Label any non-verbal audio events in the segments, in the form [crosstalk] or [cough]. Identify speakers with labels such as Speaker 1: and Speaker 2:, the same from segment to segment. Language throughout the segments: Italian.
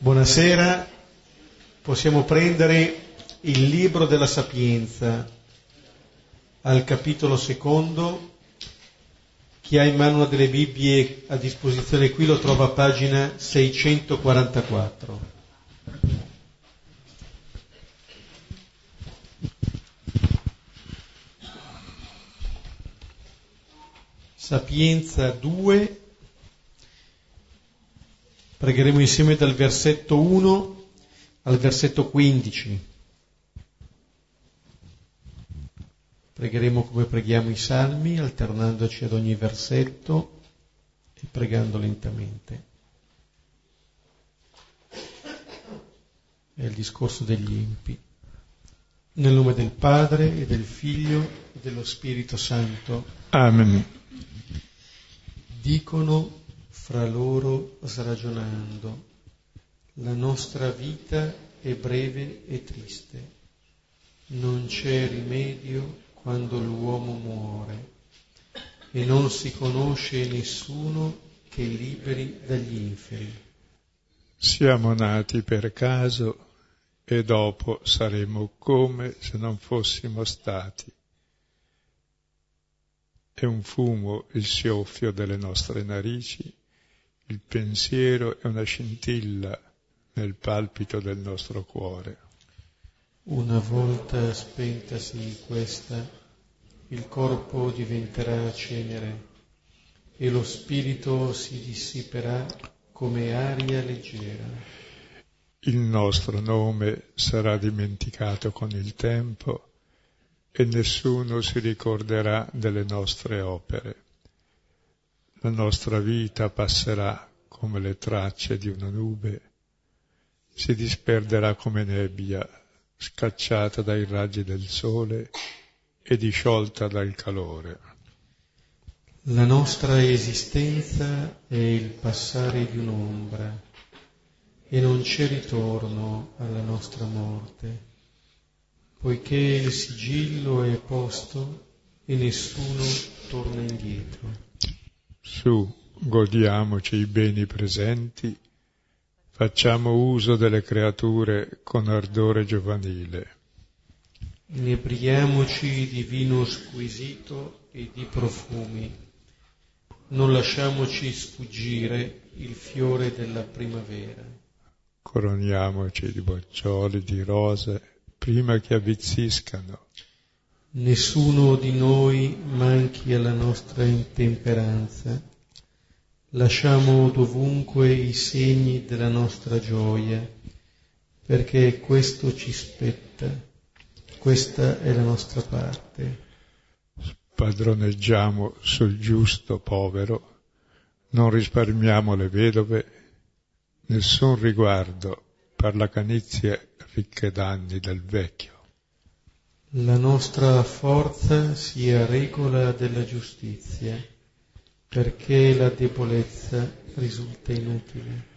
Speaker 1: Buonasera, possiamo prendere il libro della sapienza al capitolo secondo. Chi ha in mano una delle Bibbie a disposizione qui lo trova a pagina 644. Sapienza 2, Pregheremo insieme dal versetto 1 al versetto 15. Pregheremo come preghiamo i salmi, alternandoci ad ogni versetto e pregando lentamente. È il discorso degli empi. Nel nome del Padre e del Figlio e dello Spirito Santo.
Speaker 2: Amen.
Speaker 1: Dicono fra loro sragionando. La nostra vita è breve e triste. Non c'è rimedio quando l'uomo muore e non si conosce nessuno che liberi dagli inferi.
Speaker 2: Siamo nati per caso e dopo saremo come se non fossimo stati. È un fumo il soffio delle nostre narici il pensiero è una scintilla nel palpito del nostro cuore.
Speaker 1: Una volta spentasi questa, il corpo diventerà cenere e lo spirito si dissiperà come aria leggera.
Speaker 2: Il nostro nome sarà dimenticato con il tempo e nessuno si ricorderà delle nostre opere la nostra vita passerà come le tracce di una nube, si disperderà come nebbia, scacciata dai raggi del sole e disciolta dal calore.
Speaker 1: La nostra esistenza è il passare di un'ombra e non c'è ritorno alla nostra morte, poiché il sigillo è posto e nessuno torna indietro.
Speaker 2: Su, godiamoci i beni presenti, facciamo uso delle creature con ardore giovanile.
Speaker 1: Inebriamoci di vino squisito e di profumi. Non lasciamoci sfuggire il fiore della primavera.
Speaker 2: Coroniamoci di boccioli, di rose, prima che avvizziscano
Speaker 1: Nessuno di noi manchi alla nostra intemperanza. Lasciamo dovunque i segni della nostra gioia, perché questo ci spetta, questa è la nostra parte.
Speaker 2: Spadroneggiamo sul giusto povero, non risparmiamo le vedove, nessun riguardo per la canizia ricche danni del vecchio
Speaker 1: la nostra forza sia regola della giustizia, perché la debolezza risulta inutile.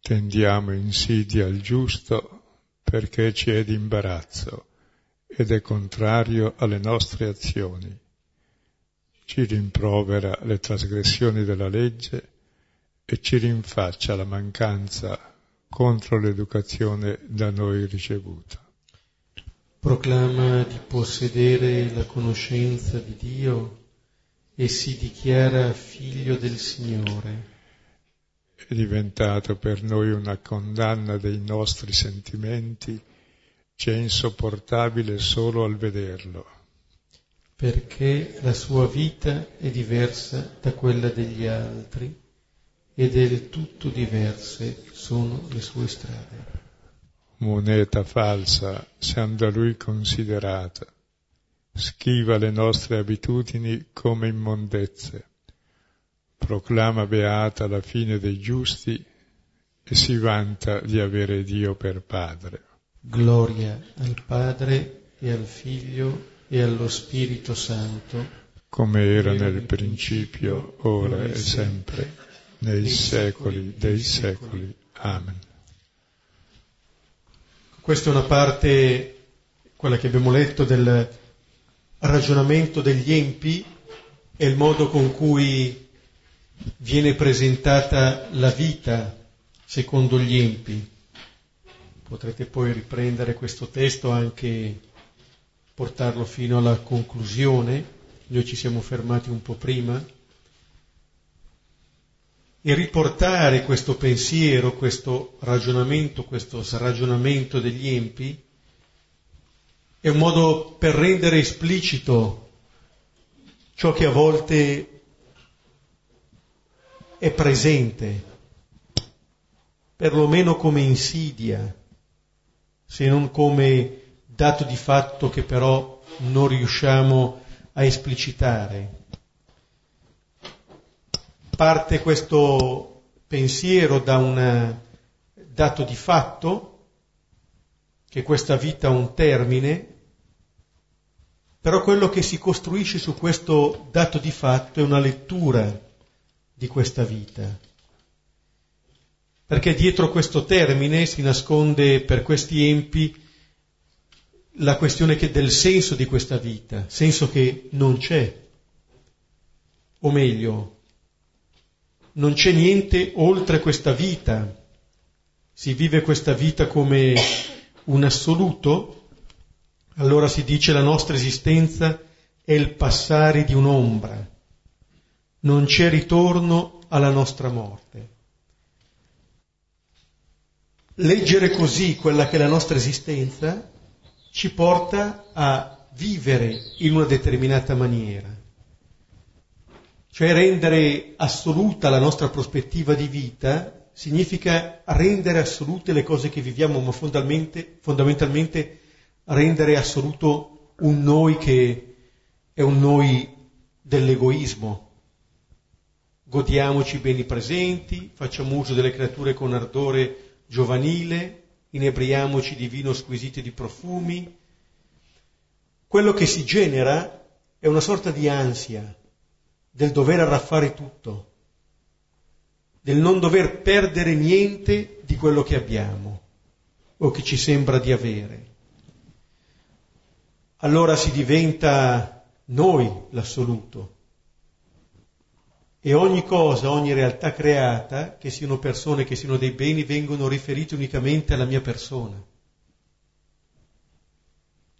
Speaker 2: Tendiamo insidia al giusto perché ci è d'imbarazzo ed è contrario alle nostre azioni. Ci rimprovera le trasgressioni della legge e ci rinfaccia la mancanza contro l'educazione da noi ricevuta
Speaker 1: proclama di possedere la conoscenza di Dio e si dichiara figlio del Signore.
Speaker 2: È diventato per noi una condanna dei nostri sentimenti, ci è insopportabile solo al vederlo.
Speaker 1: Perché la sua vita è diversa da quella degli altri e del tutto diverse sono le sue strade
Speaker 2: moneta falsa, siamo da lui considerata, schiva le nostre abitudini come immondezze, proclama beata la fine dei giusti e si vanta di avere Dio per Padre.
Speaker 1: Gloria al Padre e al Figlio e allo Spirito Santo,
Speaker 2: come era nel principio, ora e sempre, nei secoli dei secoli. Amen.
Speaker 1: Questa è una parte, quella che abbiamo letto, del ragionamento degli empi e il modo con cui viene presentata la vita secondo gli empi. Potrete poi riprendere questo testo anche portarlo fino alla conclusione. Noi ci siamo fermati un po' prima. E riportare questo pensiero, questo ragionamento, questo sragionamento degli empi è un modo per rendere esplicito ciò che a volte è presente, perlomeno come insidia, se non come dato di fatto che però non riusciamo a esplicitare. Parte questo pensiero da un dato di fatto, che questa vita ha un termine, però quello che si costruisce su questo dato di fatto è una lettura di questa vita. Perché dietro questo termine si nasconde per questi empi la questione del senso di questa vita, senso che non c'è. O meglio, non c'è niente oltre questa vita. Si vive questa vita come un assoluto allora si dice la nostra esistenza è il passare di un'ombra, non c'è ritorno alla nostra morte. Leggere così quella che è la nostra esistenza ci porta a vivere in una determinata maniera, cioè rendere assoluta la nostra prospettiva di vita significa rendere assolute le cose che viviamo, ma fondamentalmente, fondamentalmente rendere assoluto un noi che è un noi dell'egoismo. Godiamoci i beni presenti, facciamo uso delle creature con ardore giovanile, inebriamoci di vino squisito e di profumi. Quello che si genera è una sorta di ansia del dover arraffare tutto, del non dover perdere niente di quello che abbiamo o che ci sembra di avere allora si diventa noi l'assoluto. E ogni cosa, ogni realtà creata, che siano persone, che siano dei beni, vengono riferiti unicamente alla mia persona.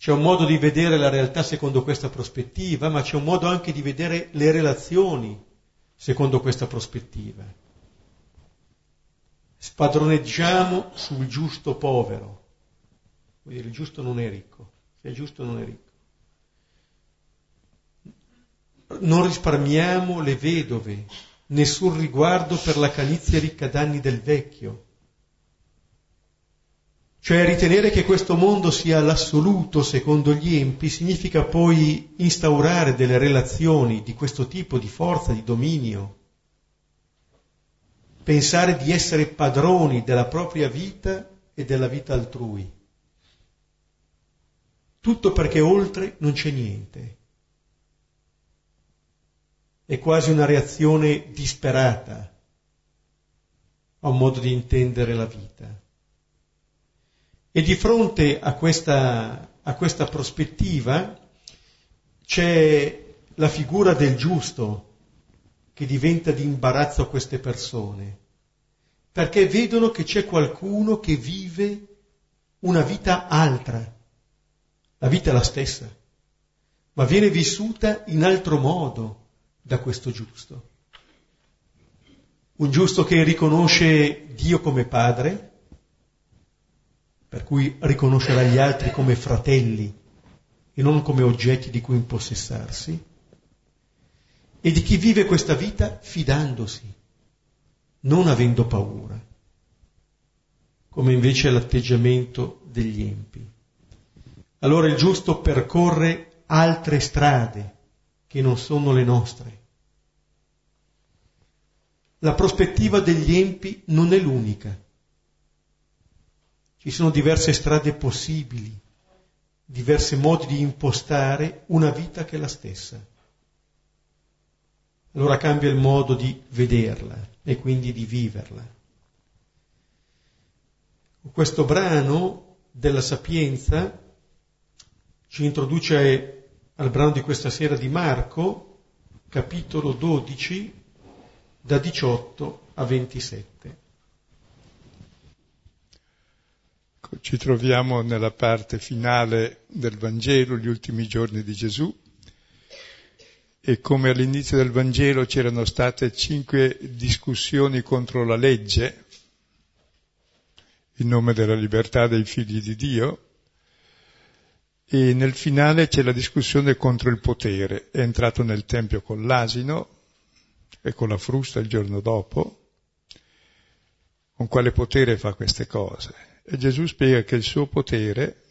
Speaker 1: C'è un modo di vedere la realtà secondo questa prospettiva, ma c'è un modo anche di vedere le relazioni secondo questa prospettiva. Spadroneggiamo sul giusto povero. Vuol dire, il giusto non è ricco se è giusto non è ricco. Non risparmiamo le vedove, nessun riguardo per la canizia ricca d'anni del vecchio. Cioè ritenere che questo mondo sia l'assoluto secondo gli empi significa poi instaurare delle relazioni di questo tipo di forza, di dominio. Pensare di essere padroni della propria vita e della vita altrui. Tutto perché oltre non c'è niente. È quasi una reazione disperata a un modo di intendere la vita. E di fronte a questa, a questa prospettiva c'è la figura del giusto che diventa di imbarazzo a queste persone, perché vedono che c'è qualcuno che vive una vita altra la vita è la stessa, ma viene vissuta in altro modo da questo giusto. Un giusto che riconosce Dio come padre, per cui riconoscerà gli altri come fratelli e non come oggetti di cui impossessarsi, e di chi vive questa vita fidandosi, non avendo paura, come invece è l'atteggiamento degli empi allora il giusto percorre altre strade che non sono le nostre. La prospettiva degli empi non è l'unica. Ci sono diverse strade possibili, diversi modi di impostare una vita che è la stessa. Allora cambia il modo di vederla e quindi di viverla. Questo brano della sapienza ci introduce al brano di questa sera di Marco, capitolo 12, da 18 a 27.
Speaker 2: Ci troviamo nella parte finale del Vangelo, gli ultimi giorni di Gesù, e come all'inizio del Vangelo c'erano state cinque discussioni contro la legge, in nome della libertà dei figli di Dio, e nel finale c'è la discussione contro il potere. È entrato nel Tempio con l'asino e con la frusta il giorno dopo. Con quale potere fa queste cose? E Gesù spiega che il suo potere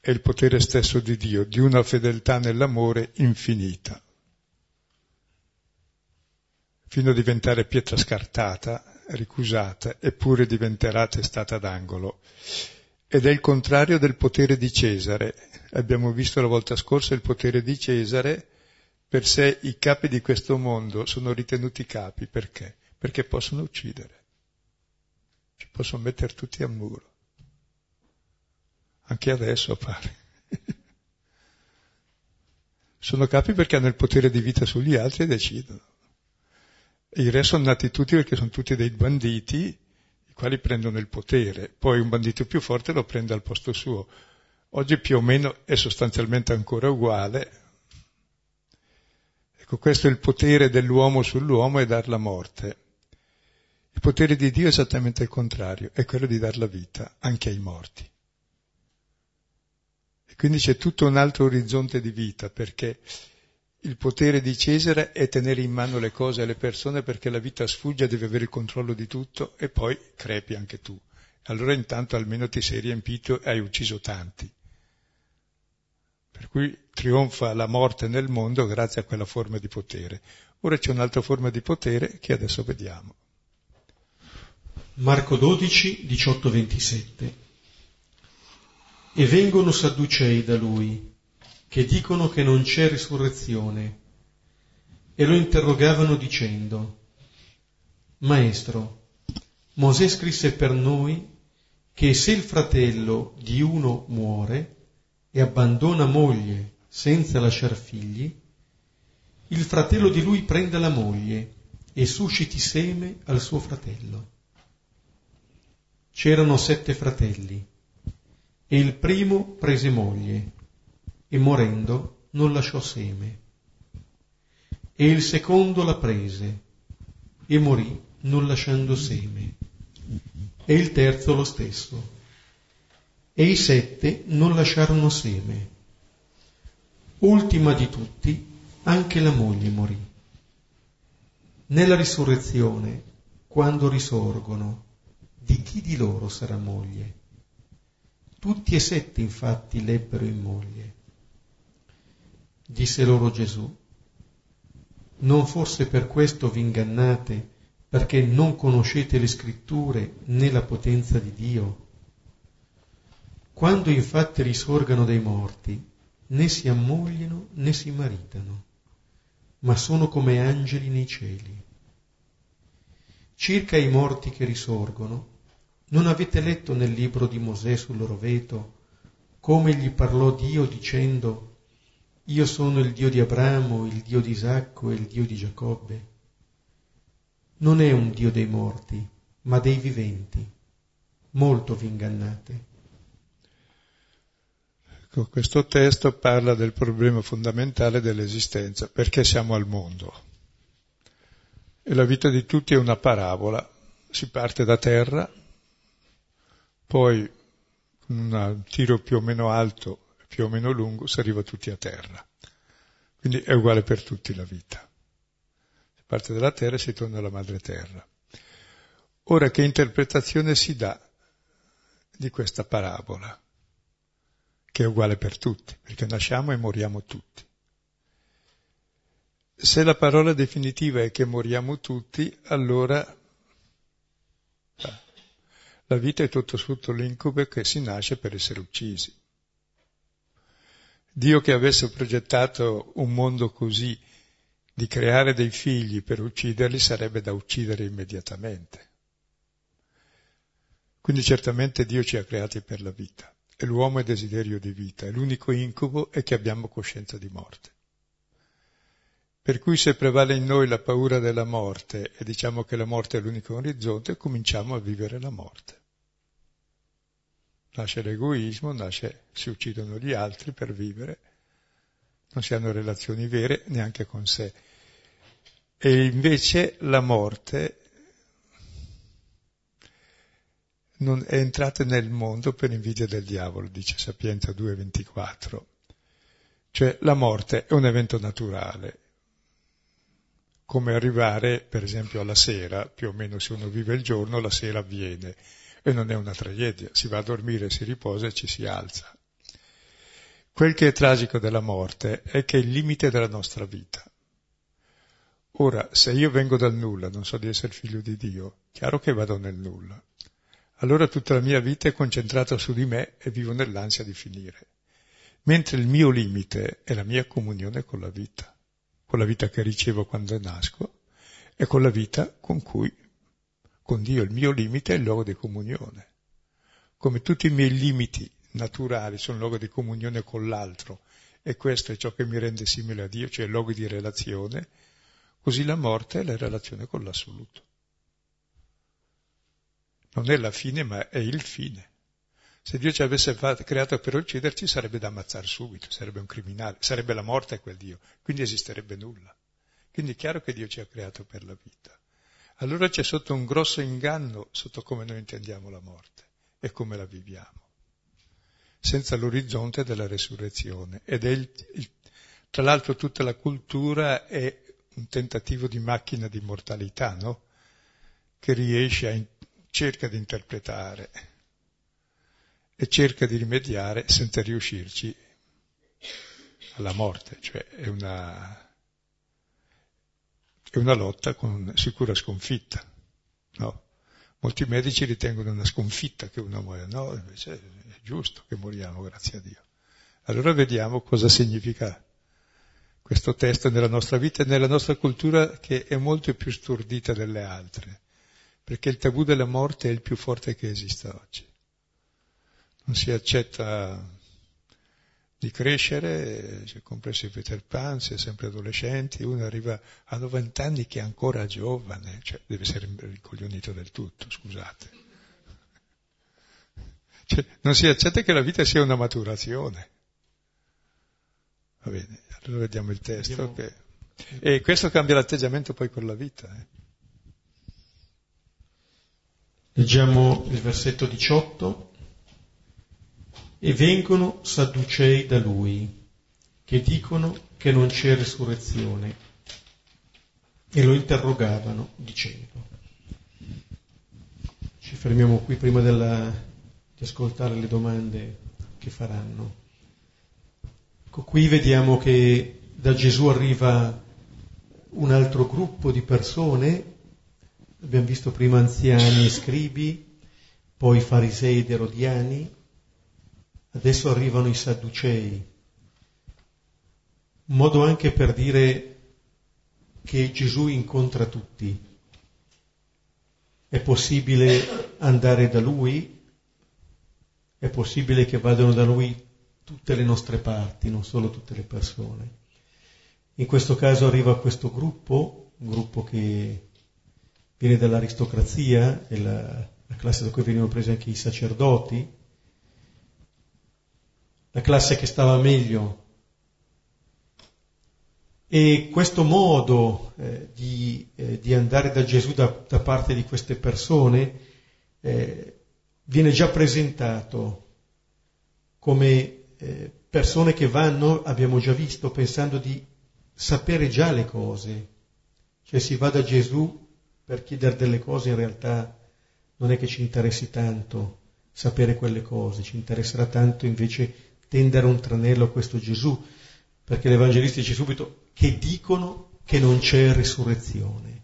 Speaker 2: è il potere stesso di Dio, di una fedeltà nell'amore infinita, fino a diventare pietra scartata, ricusata, eppure diventerà testata d'angolo ed è il contrario del potere di Cesare. Abbiamo visto la volta scorsa il potere di Cesare, per sé i capi di questo mondo sono ritenuti capi, perché? Perché possono uccidere, ci possono mettere tutti a muro. Anche adesso pare. [laughs] sono capi perché hanno il potere di vita sugli altri e decidono. E i re sono nati tutti perché sono tutti dei banditi quali prendono il potere, poi un bandito più forte lo prende al posto suo. Oggi più o meno è sostanzialmente ancora uguale. Ecco, questo è il potere dell'uomo sull'uomo e dar la morte. Il potere di Dio è esattamente il contrario, è quello di dar la vita anche ai morti. E quindi c'è tutto un altro orizzonte di vita, perché il potere di Cesare è tenere in mano le cose e le persone perché la vita sfugge, devi avere il controllo di tutto e poi crepi anche tu. Allora intanto almeno ti sei riempito e hai ucciso tanti. Per cui trionfa la morte nel mondo grazie a quella forma di potere. Ora c'è un'altra forma di potere che adesso vediamo.
Speaker 1: Marco 12, 18-27 E vengono sadducei da lui che dicono che non c'è risurrezione e lo interrogavano dicendo, Maestro, Mosè scrisse per noi che se il fratello di uno muore e abbandona moglie senza lasciar figli, il fratello di lui prenda la moglie e susciti seme al suo fratello. C'erano sette fratelli e il primo prese moglie e morendo non lasciò seme. E il secondo la prese e morì non lasciando seme. E il terzo lo stesso. E i sette non lasciarono seme. Ultima di tutti, anche la moglie morì. Nella risurrezione, quando risorgono, di chi di loro sarà moglie? Tutti e sette infatti l'ebbero in moglie. Disse loro Gesù, non forse per questo vi ingannate, perché non conoscete le scritture né la potenza di Dio? Quando infatti risorgano dai morti, né si ammogliano né si maritano, ma sono come angeli nei cieli. Circa i morti che risorgono, non avete letto nel libro di Mosè sul roveto come gli parlò Dio dicendo io sono il Dio di Abramo, il Dio di Isacco e il Dio di Giacobbe. Non è un Dio dei morti, ma dei viventi. Molto vi ingannate.
Speaker 2: Ecco, questo testo parla del problema fondamentale dell'esistenza, perché siamo al mondo. E la vita di tutti è una parabola. Si parte da terra, poi con un tiro più o meno alto più o meno lungo, si arriva tutti a terra. Quindi è uguale per tutti la vita. Si parte dalla terra e si torna alla madre terra. Ora che interpretazione si dà di questa parabola, che è uguale per tutti, perché nasciamo e moriamo tutti. Se la parola definitiva è che moriamo tutti, allora la vita è tutto sotto l'incubo che si nasce per essere uccisi. Dio che avesse progettato un mondo così, di creare dei figli per ucciderli, sarebbe da uccidere immediatamente. Quindi certamente Dio ci ha creati per la vita e l'uomo è desiderio di vita e l'unico incubo è che abbiamo coscienza di morte. Per cui se prevale in noi la paura della morte e diciamo che la morte è l'unico orizzonte, cominciamo a vivere la morte. Nasce l'egoismo, nasce, si uccidono gli altri per vivere, non si hanno relazioni vere neanche con sé. E invece la morte non è entrata nel mondo per invidia del diavolo, dice Sapienza 2.24. Cioè la morte è un evento naturale, come arrivare per esempio alla sera, più o meno se uno vive il giorno, la sera avviene e non è una tragedia, si va a dormire, si riposa e ci si alza. Quel che è tragico della morte è che è il limite della nostra vita. Ora, se io vengo dal nulla, non so di essere figlio di Dio, chiaro che vado nel nulla. Allora tutta la mia vita è concentrata su di me e vivo nell'ansia di finire. Mentre il mio limite è la mia comunione con la vita, con la vita che ricevo quando nasco e con la vita con cui, con Dio, il mio limite è il luogo di comunione. Come tutti i miei limiti naturali sono luogo di comunione con l'altro e questo è ciò che mi rende simile a Dio, cioè il luogo di relazione, così la morte è la relazione con l'assoluto. Non è la fine, ma è il fine. Se Dio ci avesse creato per ucciderci sarebbe da ammazzare subito, sarebbe un criminale, sarebbe la morte quel Dio, quindi esisterebbe nulla. Quindi è chiaro che Dio ci ha creato per la vita. Allora c'è sotto un grosso inganno sotto come noi intendiamo la morte e come la viviamo senza l'orizzonte della resurrezione. Ed è il, il, tra l'altro tutta la cultura è un tentativo di macchina di mortalità, no? Che riesce a, cerca di interpretare e cerca di rimediare senza riuscirci alla morte, cioè è una, è una lotta con sicura sconfitta, no? Molti medici ritengono una sconfitta che uno muoia, no, invece è giusto che moriamo, grazie a Dio. Allora vediamo cosa significa questo testo nella nostra vita e nella nostra cultura che è molto più stordita delle altre, perché il tabù della morte è il più forte che esista oggi. Non si accetta di crescere, c'è compreso Peter Pan, si è sempre adolescenti, uno arriva a 90 anni che è ancora giovane, cioè deve essere ricoglionito del tutto, scusate. Cioè, non si accetta che la vita sia una maturazione. Va bene, allora vediamo il testo. Vediamo. Che... E questo cambia l'atteggiamento poi con la vita. Eh.
Speaker 1: Leggiamo il versetto 18 e vengono sadducei da lui, che dicono che non c'è resurrezione, e lo interrogavano dicendo. Ci fermiamo qui prima della, di ascoltare le domande che faranno. Ecco, qui vediamo che da Gesù arriva un altro gruppo di persone, abbiamo visto prima anziani e scribi, poi farisei ed erodiani, Adesso arrivano i Sadducei, un modo anche per dire che Gesù incontra tutti. È possibile andare da Lui, è possibile che vadano da Lui tutte le nostre parti, non solo tutte le persone. In questo caso arriva questo gruppo, un gruppo che viene dall'aristocrazia, è la, la classe da cui venivano presi anche i sacerdoti, la classe che stava meglio. E questo modo eh, di, eh, di, andare da Gesù da, da, parte di queste persone eh, viene già presentato come eh, persone che vanno, abbiamo già visto, pensando di sapere già le cose. Cioè si va da Gesù per chiedere delle cose, in realtà non è che ci interessi tanto sapere quelle cose, ci interesserà tanto invece tendere un tranello a questo Gesù, perché l'Evangelista dice subito che dicono che non c'è risurrezione.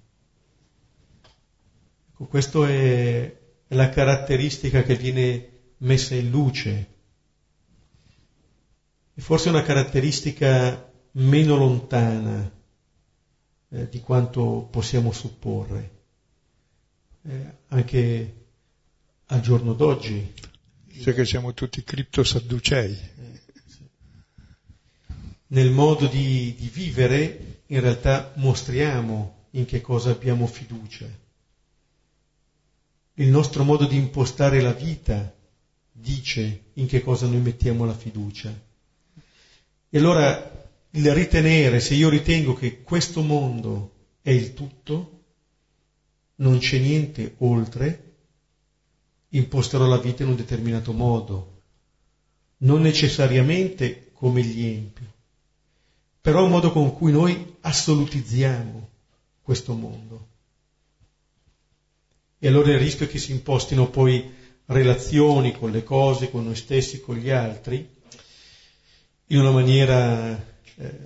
Speaker 1: Ecco, questa è la caratteristica che viene messa in luce. E forse una caratteristica meno lontana eh, di quanto possiamo supporre. Eh, anche al giorno d'oggi
Speaker 2: cioè che siamo tutti criptosadducei.
Speaker 1: Nel modo di, di vivere in realtà mostriamo in che cosa abbiamo fiducia. Il nostro modo di impostare la vita dice in che cosa noi mettiamo la fiducia. E allora il ritenere, se io ritengo che questo mondo è il tutto, non c'è niente oltre, imposterò la vita in un determinato modo, non necessariamente come gli empi, però un modo con cui noi assolutizziamo questo mondo. E allora il rischio è che si impostino poi relazioni con le cose, con noi stessi, con gli altri, in una maniera eh,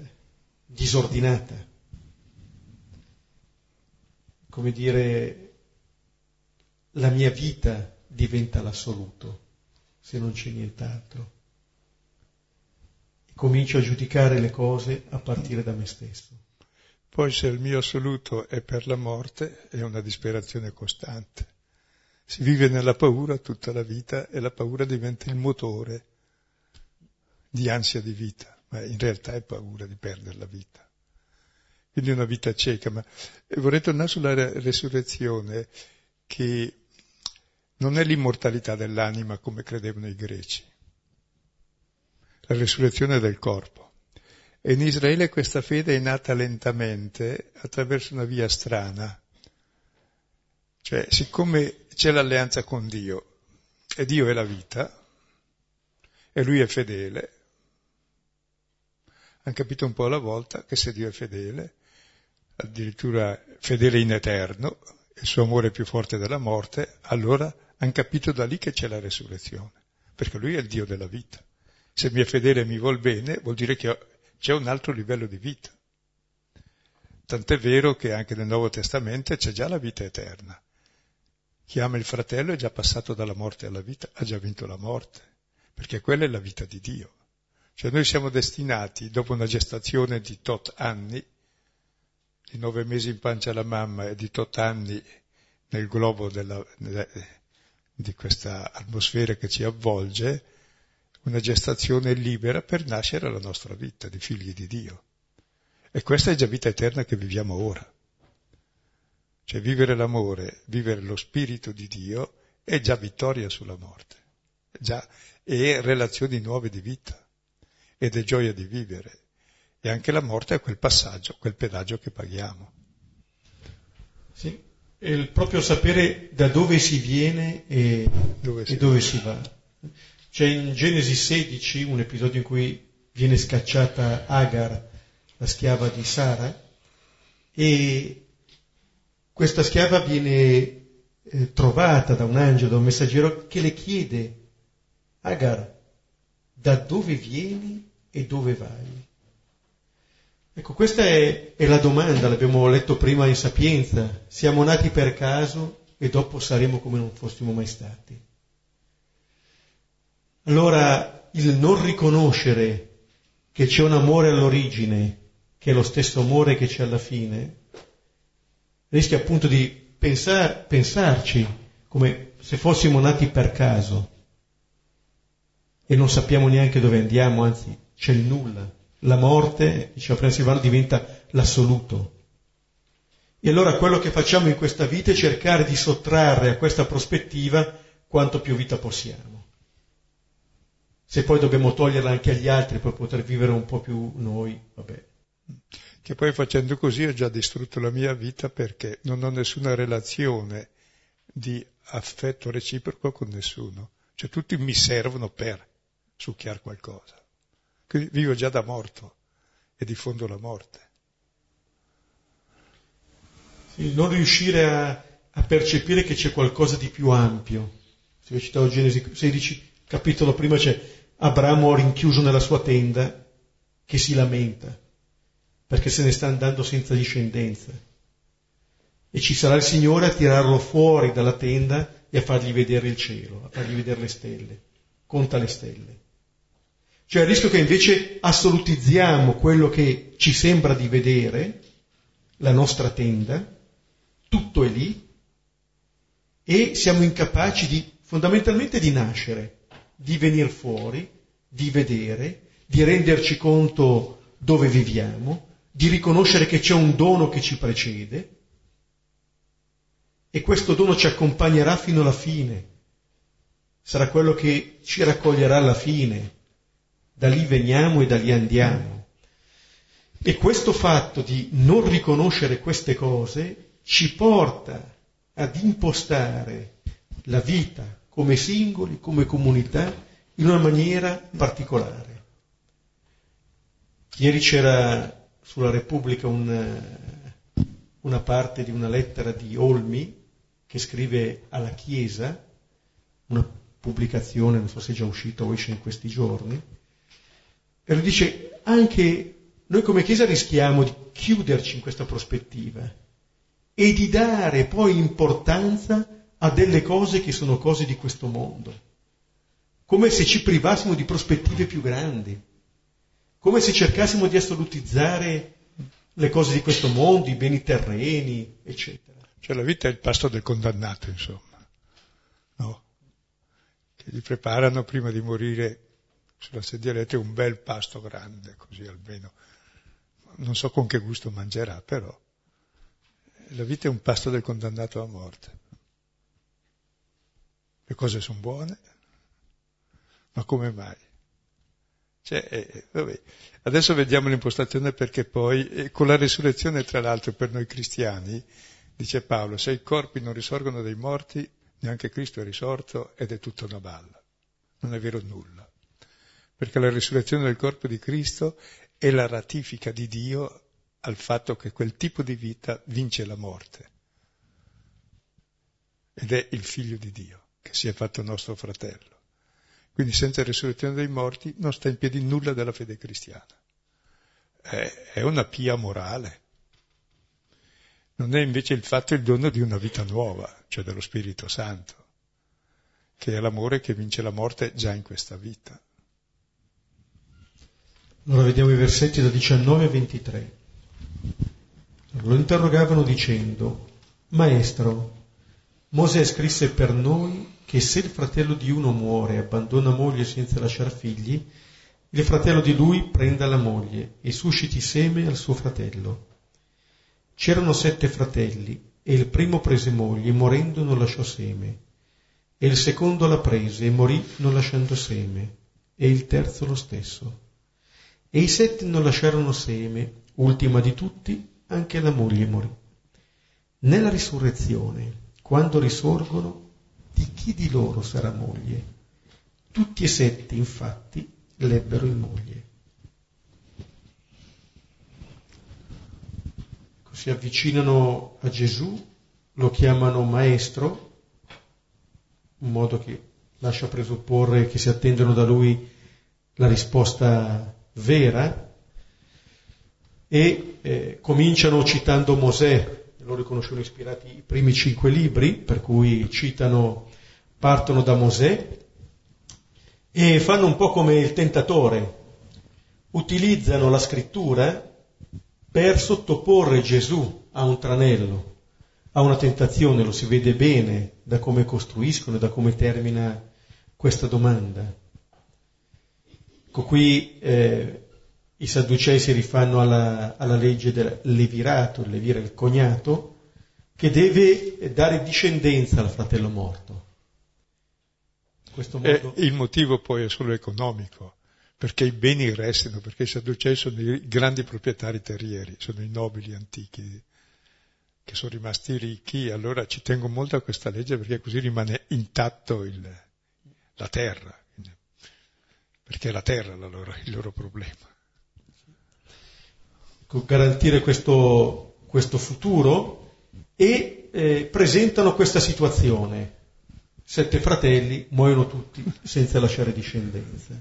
Speaker 1: disordinata. Come dire, la mia vita diventa l'assoluto, se non c'è nient'altro. Comincio a giudicare le cose a partire da me stesso.
Speaker 2: Poi se il mio assoluto è per la morte, è una disperazione costante. Si vive nella paura tutta la vita e la paura diventa il motore di ansia di vita, ma in realtà è paura di perdere la vita. Quindi una vita cieca. Ma vorrei tornare sulla resurrezione, che non è l'immortalità dell'anima come credevano i greci, la resurrezione del corpo. E in Israele questa fede è nata lentamente attraverso una via strana. Cioè, siccome c'è l'alleanza con Dio, e Dio è la vita, e Lui è fedele, hanno capito un po' alla volta che se Dio è fedele, addirittura fedele in eterno, il suo amore è più forte della morte, allora hanno capito da lì che c'è la resurrezione, perché lui è il Dio della vita. Se mi è fedele e mi vuol bene, vuol dire che c'è un altro livello di vita. Tant'è vero che anche nel Nuovo Testamento c'è già la vita eterna. Chi ama il fratello è già passato dalla morte alla vita, ha già vinto la morte, perché quella è la vita di Dio. Cioè noi siamo destinati, dopo una gestazione di tot anni, di nove mesi in pancia alla mamma e di tot anni nel globo della, di questa atmosfera che ci avvolge, una gestazione libera per nascere la nostra vita di figli di Dio. E questa è già vita eterna che viviamo ora. Cioè vivere l'amore, vivere lo spirito di Dio è già vittoria sulla morte, già, è relazioni nuove di vita ed è gioia di vivere. E anche la morte è quel passaggio, quel pedaggio che paghiamo.
Speaker 1: Sì, il proprio sapere da dove si viene e dove si, e dove si va. C'è in Genesi 16 un episodio in cui viene scacciata Agar, la schiava di Sara, e questa schiava viene eh, trovata da un angelo, da un messaggero che le chiede, Agar, da dove vieni e dove vai? Ecco, questa è, è la domanda, l'abbiamo letto prima in Sapienza. Siamo nati per caso e dopo saremo come non fossimo mai stati. Allora, il non riconoscere che c'è un amore all'origine, che è lo stesso amore che c'è alla fine, rischia appunto di pensar, pensarci come se fossimo nati per caso e non sappiamo neanche dove andiamo, anzi c'è il nulla la morte, diceva prima Silvano, diventa l'assoluto. E allora quello che facciamo in questa vita è cercare di sottrarre a questa prospettiva quanto più vita possiamo. Se poi dobbiamo toglierla anche agli altri per poter vivere un po' più noi, vabbè.
Speaker 2: Che poi facendo così ho già distrutto la mia vita perché non ho nessuna relazione di affetto reciproco con nessuno. Cioè tutti mi servono per succhiare qualcosa vivo già da morto e diffondo la morte.
Speaker 1: Sì, non riuscire a, a, percepire che c'è qualcosa di più ampio. Se io citavo Genesi 16, capitolo prima c'è Abramo rinchiuso nella sua tenda che si lamenta perché se ne sta andando senza discendenza. E ci sarà il Signore a tirarlo fuori dalla tenda e a fargli vedere il cielo, a fargli vedere le stelle. Conta le stelle. Cioè il rischio che invece assolutizziamo quello che ci sembra di vedere, la nostra tenda, tutto è lì, e siamo incapaci di, fondamentalmente di nascere, di venire fuori, di vedere, di renderci conto dove viviamo, di riconoscere che c'è un dono che ci precede e questo dono ci accompagnerà fino alla fine. sarà quello che ci raccoglierà alla fine. Da lì veniamo e da lì andiamo. E questo fatto di non riconoscere queste cose ci porta ad impostare la vita come singoli, come comunità, in una maniera particolare. Ieri c'era sulla Repubblica un, una parte di una lettera di Olmi che scrive alla Chiesa, una pubblicazione, non so se è già uscita o esce in questi giorni, e lui dice anche noi come Chiesa rischiamo di chiuderci in questa prospettiva e di dare poi importanza a delle cose che sono cose di questo mondo, come se ci privassimo di prospettive più grandi, come se cercassimo di assolutizzare le cose di questo mondo, i beni terreni, eccetera.
Speaker 2: Cioè la vita è il pasto del condannato, insomma, no? Che gli preparano prima di morire sulla sedia elettrica un bel pasto grande, così almeno. Non so con che gusto mangerà, però la vita è un pasto del condannato a morte. Le cose sono buone, ma come mai? Cioè, eh, vabbè. Adesso vediamo l'impostazione perché poi, eh, con la risurrezione tra l'altro per noi cristiani, dice Paolo, se i corpi non risorgono dai morti, neanche Cristo è risorto ed è tutta una balla. Non è vero nulla. Perché la risurrezione del corpo di Cristo è la ratifica di Dio al fatto che quel tipo di vita vince la morte. Ed è il figlio di Dio che si è fatto nostro fratello. Quindi senza risurrezione dei morti non sta in piedi nulla della fede cristiana. È, una pia morale. Non è invece il fatto il dono di una vita nuova, cioè dello Spirito Santo, che è l'amore che vince la morte già in questa vita.
Speaker 1: Allora vediamo i versetti da 19 a 23. Lo interrogavano dicendo, Maestro, Mosè scrisse per noi che se il fratello di uno muore e abbandona moglie senza lasciar figli, il fratello di lui prenda la moglie e susciti seme al suo fratello. C'erano sette fratelli e il primo prese moglie e morendo non lasciò seme, e il secondo la prese e morì non lasciando seme, e il terzo lo stesso. E i sette non lasciarono seme, ultima di tutti, anche la moglie morì. Nella risurrezione quando risorgono, di chi di loro sarà moglie? Tutti e sette, infatti, l'ebbero in moglie. Si avvicinano a Gesù, lo chiamano maestro, in modo che lascia presupporre che si attendono da lui la risposta vera, e eh, cominciano citando Mosè, loro conoscono ispirati i primi cinque libri, per cui citano, partono da Mosè e fanno un po' come il tentatore, utilizzano la scrittura per sottoporre Gesù a un tranello, a una tentazione, lo si vede bene da come costruiscono e da come termina questa domanda. Ecco qui eh, i sadducei si rifanno alla, alla legge del levirato, il levire il cognato, che deve dare discendenza al fratello morto.
Speaker 2: Modo... Eh, il motivo poi è solo economico, perché i beni restino, perché i sadducei sono i grandi proprietari terrieri, sono i nobili antichi che sono rimasti ricchi, allora ci tengo molto a questa legge perché così rimane intatto il, la terra, perché è la terra la loro, il loro problema
Speaker 1: garantire questo, questo futuro e eh, presentano questa situazione. Sette fratelli muoiono tutti senza lasciare discendenza.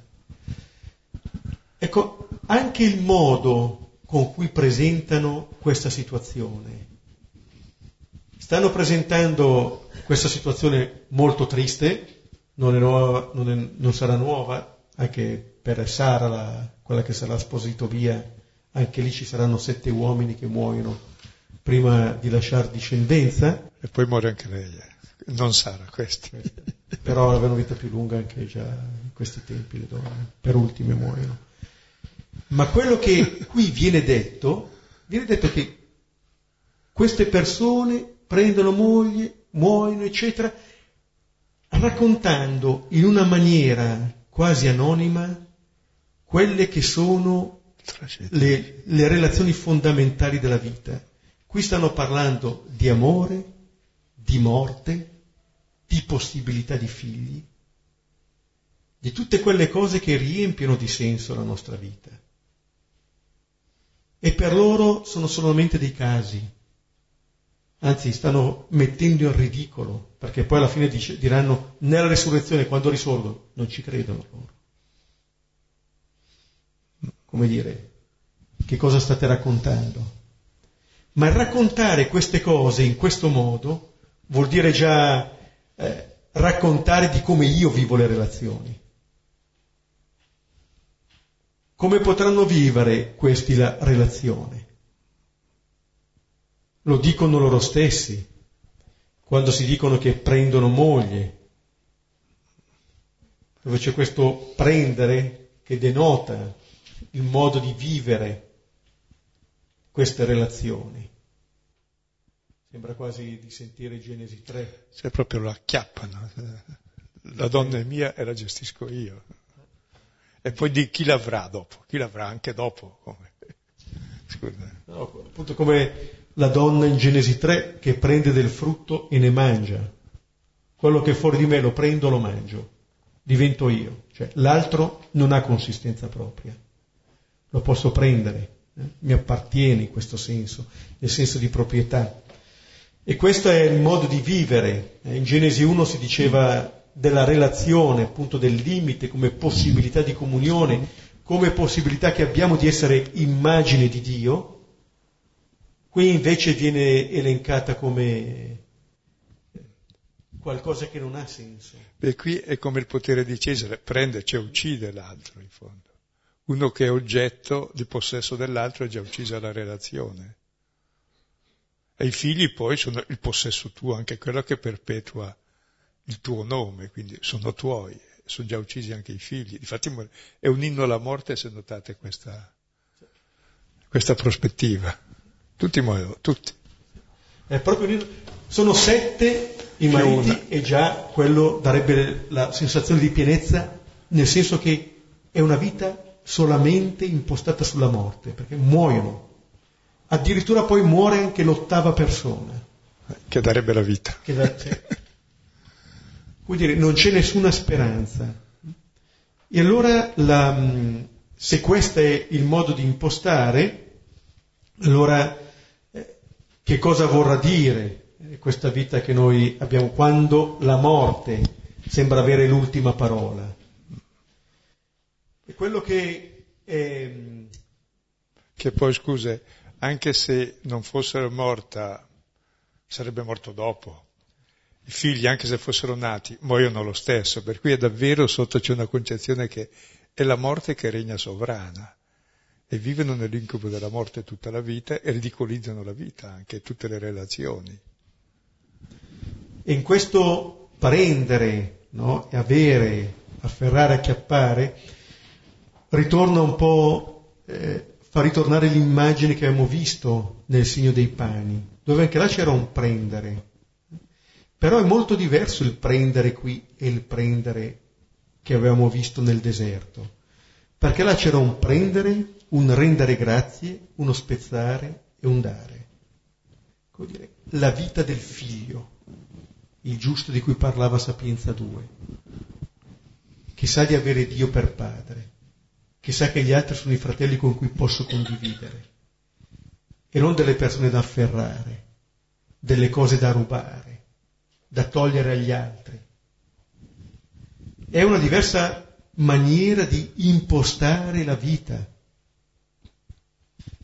Speaker 1: Ecco, anche il modo con cui presentano questa situazione. Stanno presentando questa situazione molto triste, non, nuova, non, è, non sarà nuova, anche per Sara, la, quella che sarà sposito via anche lì ci saranno sette uomini che muoiono prima di lasciare discendenza.
Speaker 2: E poi muore anche lei, eh. non Sara questi. [laughs]
Speaker 1: Però avevano vita più lunga anche già in questi tempi le donne, per ultime muoiono. Ma quello che qui viene detto, viene detto che queste persone prendono moglie, muoiono, eccetera, raccontando in una maniera quasi anonima quelle che sono le, le relazioni fondamentali della vita. Qui stanno parlando di amore, di morte, di possibilità di figli, di tutte quelle cose che riempiono di senso la nostra vita. E per loro sono solamente dei casi, anzi stanno mettendo in ridicolo, perché poi alla fine dice, diranno nella resurrezione quando risorgono, non ci credono loro. Come dire, che cosa state raccontando? Ma raccontare queste cose in questo modo vuol dire già eh, raccontare di come io vivo le relazioni. Come potranno vivere questi la relazione? Lo dicono loro stessi quando si dicono che prendono moglie, dove c'è questo prendere che denota il modo di vivere queste relazioni. Sembra quasi di sentire Genesi 3.
Speaker 2: Cioè proprio la acchiappano. La donna è mia e la gestisco io. E poi di chi l'avrà dopo? Chi l'avrà anche dopo? Come?
Speaker 1: Scusa. No, appunto come la donna in Genesi 3 che prende del frutto e ne mangia. Quello che è fuori di me lo prendo, lo mangio. Divento io. Cioè l'altro non ha consistenza propria. Lo posso prendere, eh? mi appartiene in questo senso, nel senso di proprietà. E questo è il modo di vivere. In Genesi 1 si diceva della relazione, appunto del limite come possibilità di comunione, come possibilità che abbiamo di essere immagine di Dio. Qui invece viene elencata come qualcosa che non ha senso.
Speaker 2: Beh, qui è come il potere di Cesare, prende, cioè uccide l'altro in fondo. Uno che è oggetto di possesso dell'altro è già uccisa la relazione. E i figli poi sono il possesso tuo, anche quello che perpetua il tuo nome, quindi sono tuoi, sono già uccisi anche i figli. Infatti è un inno alla morte se notate questa, questa prospettiva. Tutti muoiono, tutti.
Speaker 1: È proprio un Sono sette i mariti e già quello darebbe la sensazione di pienezza, nel senso che è una vita solamente impostata sulla morte, perché muoiono Addirittura poi muore anche l'ottava persona.
Speaker 2: Che darebbe la vita. Da,
Speaker 1: cioè, vuol dire, non c'è nessuna speranza. E allora, la, se questo è il modo di impostare, allora che cosa vorrà dire questa vita che noi abbiamo quando la morte sembra avere l'ultima parola? E quello che... È,
Speaker 2: che poi, scuse, anche se non fossero morta, sarebbe morto dopo. I figli, anche se fossero nati, muoiono lo stesso, per cui è davvero sotto c'è una concezione che è la morte che regna sovrana e vivono nell'incubo della morte tutta la vita e ridicolizzano la vita, anche tutte le relazioni.
Speaker 1: E in questo prendere, no? e avere, afferrare, acchiappare, ritorna un po' eh, fa ritornare l'immagine che abbiamo visto nel segno dei pani, dove anche là c'era un prendere. Però è molto diverso il prendere qui e il prendere che avevamo visto nel deserto, perché là c'era un prendere, un rendere grazie, uno spezzare e un dare. Come dire, la vita del figlio, il giusto di cui parlava Sapienza 2, che sa di avere Dio per padre che sa che gli altri sono i fratelli con cui posso condividere e non delle persone da afferrare, delle cose da rubare, da togliere agli altri. È una diversa maniera di impostare la vita.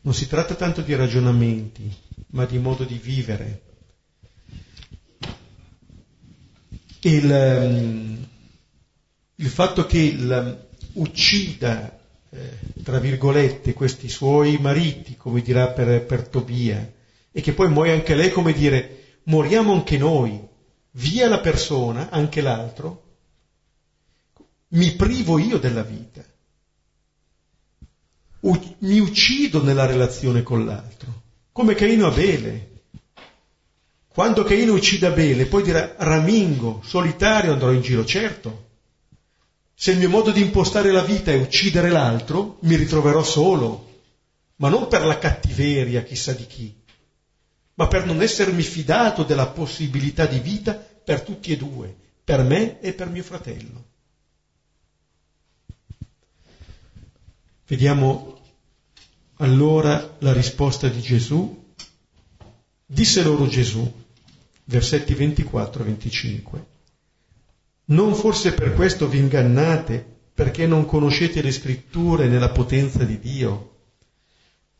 Speaker 1: Non si tratta tanto di ragionamenti, ma di modo di vivere. Il, ehm, il fatto che il, uccida eh, tra virgolette, questi suoi mariti, come dirà per, per Tobia, e che poi muore anche lei, come dire, moriamo anche noi, via la persona, anche l'altro, mi privo io della vita, U- mi uccido nella relazione con l'altro, come Caino Abele. Quando Caino uccide Abele, poi dirà ramingo, solitario andrò in giro, certo. Se il mio modo di impostare la vita è uccidere l'altro, mi ritroverò solo, ma non per la cattiveria chissà di chi, ma per non essermi fidato della possibilità di vita per tutti e due, per me e per mio fratello. Vediamo allora la risposta di Gesù. Disse loro Gesù, versetti 24 e 25. Non forse per questo vi ingannate, perché non conoscete le scritture nella potenza di Dio?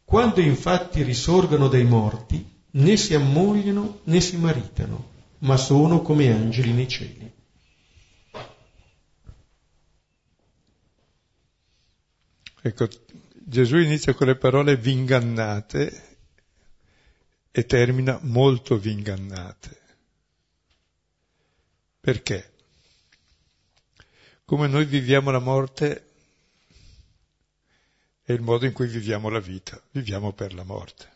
Speaker 1: Quando infatti risorgono dai morti, né si ammogliano né si maritano, ma sono come angeli nei cieli.
Speaker 2: Ecco, Gesù inizia con le parole vi ingannate e termina molto vi ingannate. Perché? Come noi viviamo la morte è il modo in cui viviamo la vita, viviamo per la morte.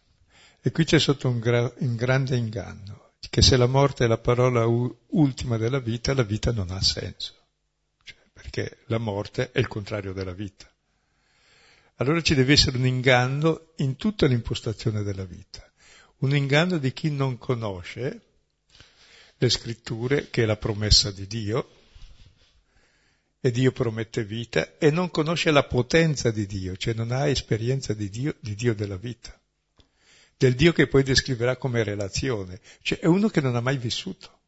Speaker 2: E qui c'è sotto un, gra- un grande inganno, che se la morte è la parola u- ultima della vita, la vita non ha senso, cioè, perché la morte è il contrario della vita. Allora ci deve essere un inganno in tutta l'impostazione della vita, un inganno di chi non conosce le scritture, che è la promessa di Dio, e Dio promette vita e non conosce la potenza di Dio, cioè non ha esperienza di Dio, di Dio della vita, del Dio che poi descriverà come relazione, cioè è uno che non ha mai vissuto,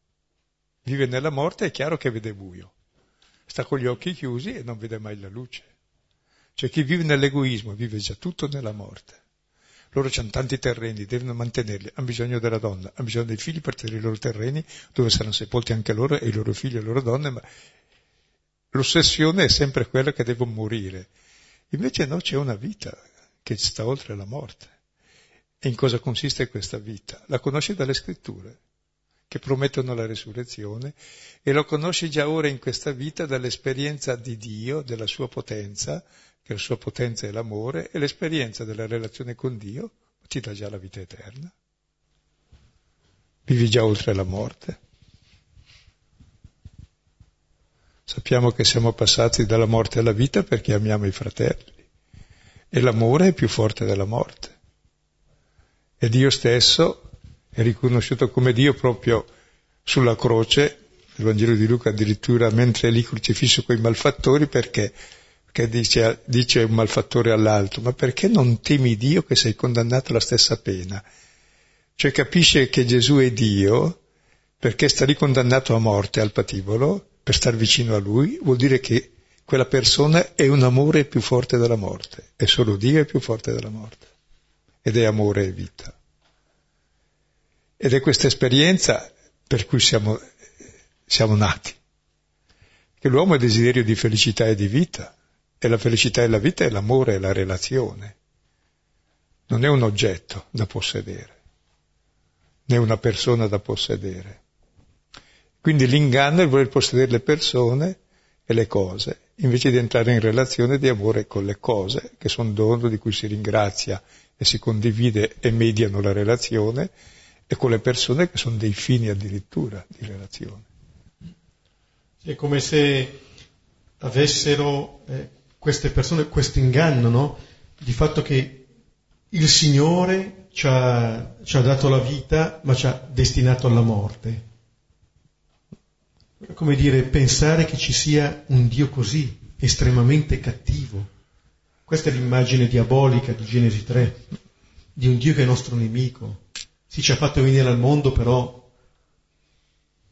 Speaker 2: vive nella morte, è chiaro che vede buio, sta con gli occhi chiusi e non vede mai la luce, cioè chi vive nell'egoismo vive già tutto nella morte. Loro hanno tanti terreni, devono mantenerli, hanno bisogno della donna, hanno bisogno dei figli per tenere i loro terreni, dove saranno sepolti anche loro e i loro figli e le loro donne, ma L'ossessione è sempre quella che devo morire. Invece no, c'è una vita che sta oltre la morte. E in cosa consiste questa vita? La conosci dalle scritture, che promettono la resurrezione, e lo conosci già ora in questa vita dall'esperienza di Dio, della sua potenza, che la sua potenza è l'amore, e l'esperienza della relazione con Dio ti dà già la vita eterna. Vivi già oltre la morte. Sappiamo che siamo passati dalla morte alla vita perché amiamo i fratelli e l'amore è più forte della morte. E Dio stesso è riconosciuto come Dio proprio sulla croce, nel Vangelo di Luca addirittura mentre è lì crocifisso con i malfattori, perché, perché dice, dice un malfattore all'altro, ma perché non temi Dio che sei condannato alla stessa pena? Cioè capisce che Gesù è Dio perché sta lì condannato a morte al patibolo per star vicino a lui, vuol dire che quella persona è un amore più forte della morte, è solo Dio è più forte della morte, ed è amore e vita. Ed è questa esperienza per cui siamo, siamo nati, che l'uomo ha desiderio di felicità e di vita, e la felicità e la vita è l'amore e la relazione, non è un oggetto da possedere, né una persona da possedere. Quindi l'inganno è voler possedere le persone e le cose, invece di entrare in relazione di amore con le cose, che sono dono di cui si ringrazia e si condivide e mediano la relazione, e con le persone che sono dei fini addirittura di relazione.
Speaker 1: È come se avessero eh, queste persone questo inganno, no? Di fatto che il Signore ci ha, ci ha dato la vita, ma ci ha destinato alla morte come dire, pensare che ci sia un Dio così, estremamente cattivo. Questa è l'immagine diabolica di Genesi 3, di un Dio che è nostro nemico. Si ci ha fatto venire al mondo, però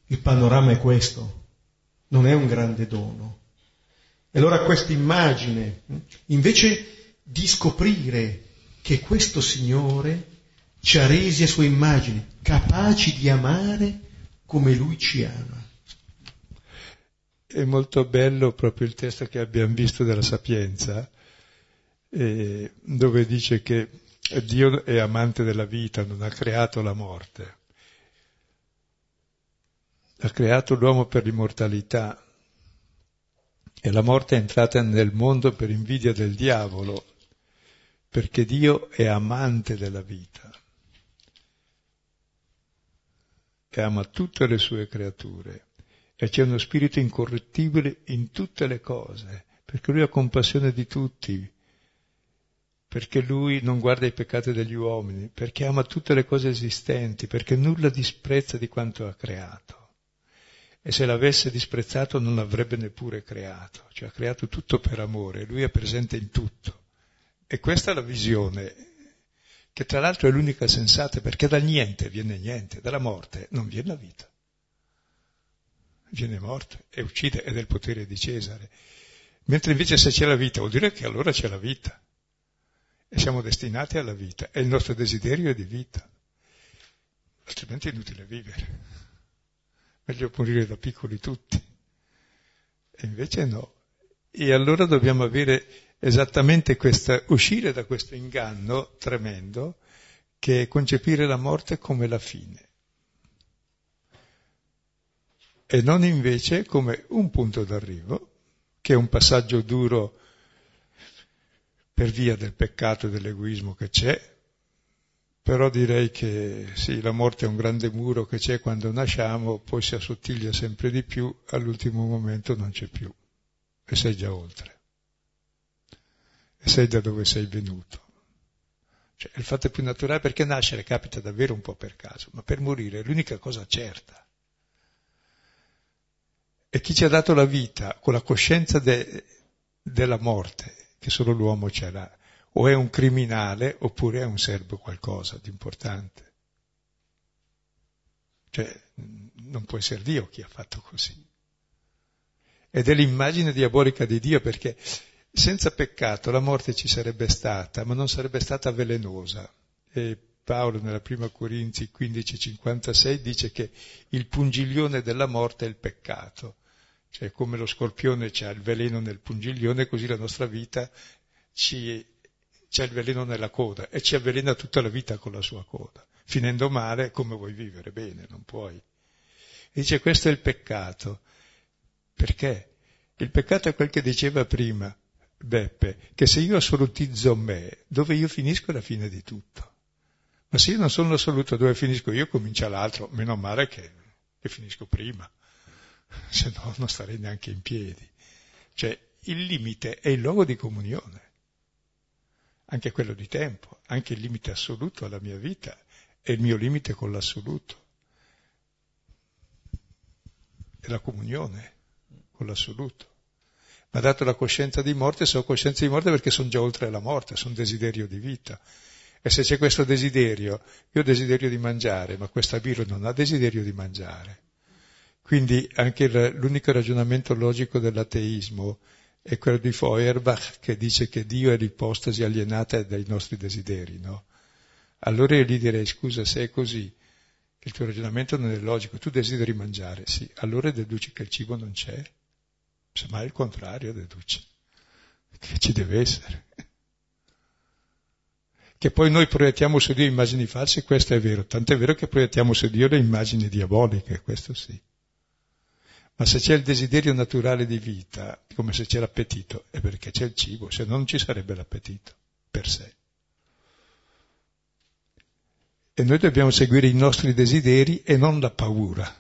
Speaker 1: il panorama è questo, non è un grande dono. E allora questa immagine, invece di scoprire che questo Signore ci ha resi a sua immagine, capaci di amare come Lui ci ama.
Speaker 2: È molto bello proprio il testo che abbiamo visto della Sapienza, eh, dove dice che Dio è amante della vita, non ha creato la morte. Ha creato l'uomo per l'immortalità e la morte è entrata nel mondo per invidia del diavolo, perché Dio è amante della vita. veramente ama tutte le sue creature e c'è uno spirito incorrettibile in tutte le cose, perché lui ha compassione di tutti, perché lui non guarda i peccati degli uomini, perché ama tutte le cose esistenti, perché nulla disprezza di quanto ha creato. E se l'avesse disprezzato non l'avrebbe neppure creato, cioè ha creato tutto per amore, lui è presente in tutto. E questa è la visione, che tra l'altro è l'unica sensata, perché dal niente viene niente, dalla morte non viene la vita viene morto e uccide ed è il potere di Cesare. Mentre invece se c'è la vita vuol dire che allora c'è la vita e siamo destinati alla vita e il nostro desiderio è di vita, altrimenti è inutile vivere. Meglio morire da piccoli tutti. E invece no. E allora dobbiamo avere esattamente questa, uscire da questo inganno tremendo che è concepire la morte come la fine e non invece come un punto d'arrivo, che è un passaggio duro per via del peccato e dell'egoismo che c'è, però direi che sì, la morte è un grande muro che c'è quando nasciamo, poi si assottiglia sempre di più, all'ultimo momento non c'è più e sei già oltre. E sei da dove sei venuto. Cioè, il fatto è più naturale perché nascere capita davvero un po' per caso, ma per morire è l'unica cosa certa. E chi ci ha dato la vita con la coscienza de, della morte, che solo l'uomo ce l'ha, o è un criminale oppure è un serbo qualcosa di importante. Cioè, non può essere Dio chi ha fatto così. Ed è l'immagine diabolica di Dio perché senza peccato la morte ci sarebbe stata, ma non sarebbe stata velenosa. E Paolo nella prima Corinzi 15:56 dice che il pungiglione della morte è il peccato. Cioè come lo scorpione c'ha il veleno nel pungiglione, così la nostra vita ci, c'è il veleno nella coda e ci avvelena tutta la vita con la sua coda. Finendo male, come vuoi vivere? Bene, non puoi. E dice questo è il peccato. Perché? Il peccato è quel che diceva prima Beppe, che se io assolutizzo me, dove io finisco è la fine di tutto. Ma se io non sono assoluto dove finisco io, comincia l'altro, meno male che, che finisco prima [laughs] se no non starei neanche in piedi. Cioè il limite è il luogo di comunione, anche quello di tempo, anche il limite assoluto alla mia vita è il mio limite con l'assoluto. È la comunione con l'assoluto. Ma dato la coscienza di morte, sono coscienza di morte perché sono già oltre la morte, sono desiderio di vita. E se c'è questo desiderio, io ho desiderio di mangiare, ma questa birra non ha desiderio di mangiare quindi anche l'unico ragionamento logico dell'ateismo è quello di Feuerbach che dice che Dio è l'ipostasi alienata dai nostri desideri, no? Allora io gli direi, scusa, se è così, che il tuo ragionamento non è logico, tu desideri mangiare, sì, allora deduci che il cibo non c'è, semmai il contrario deduci, che ci deve essere. Che poi noi proiettiamo su Dio immagini false, questo è vero, tant'è vero che proiettiamo su Dio le immagini diaboliche, questo sì. Ma se c'è il desiderio naturale di vita, come se c'è l'appetito, è perché c'è il cibo, se no non ci sarebbe l'appetito per sé. E noi dobbiamo seguire i nostri desideri e non la paura,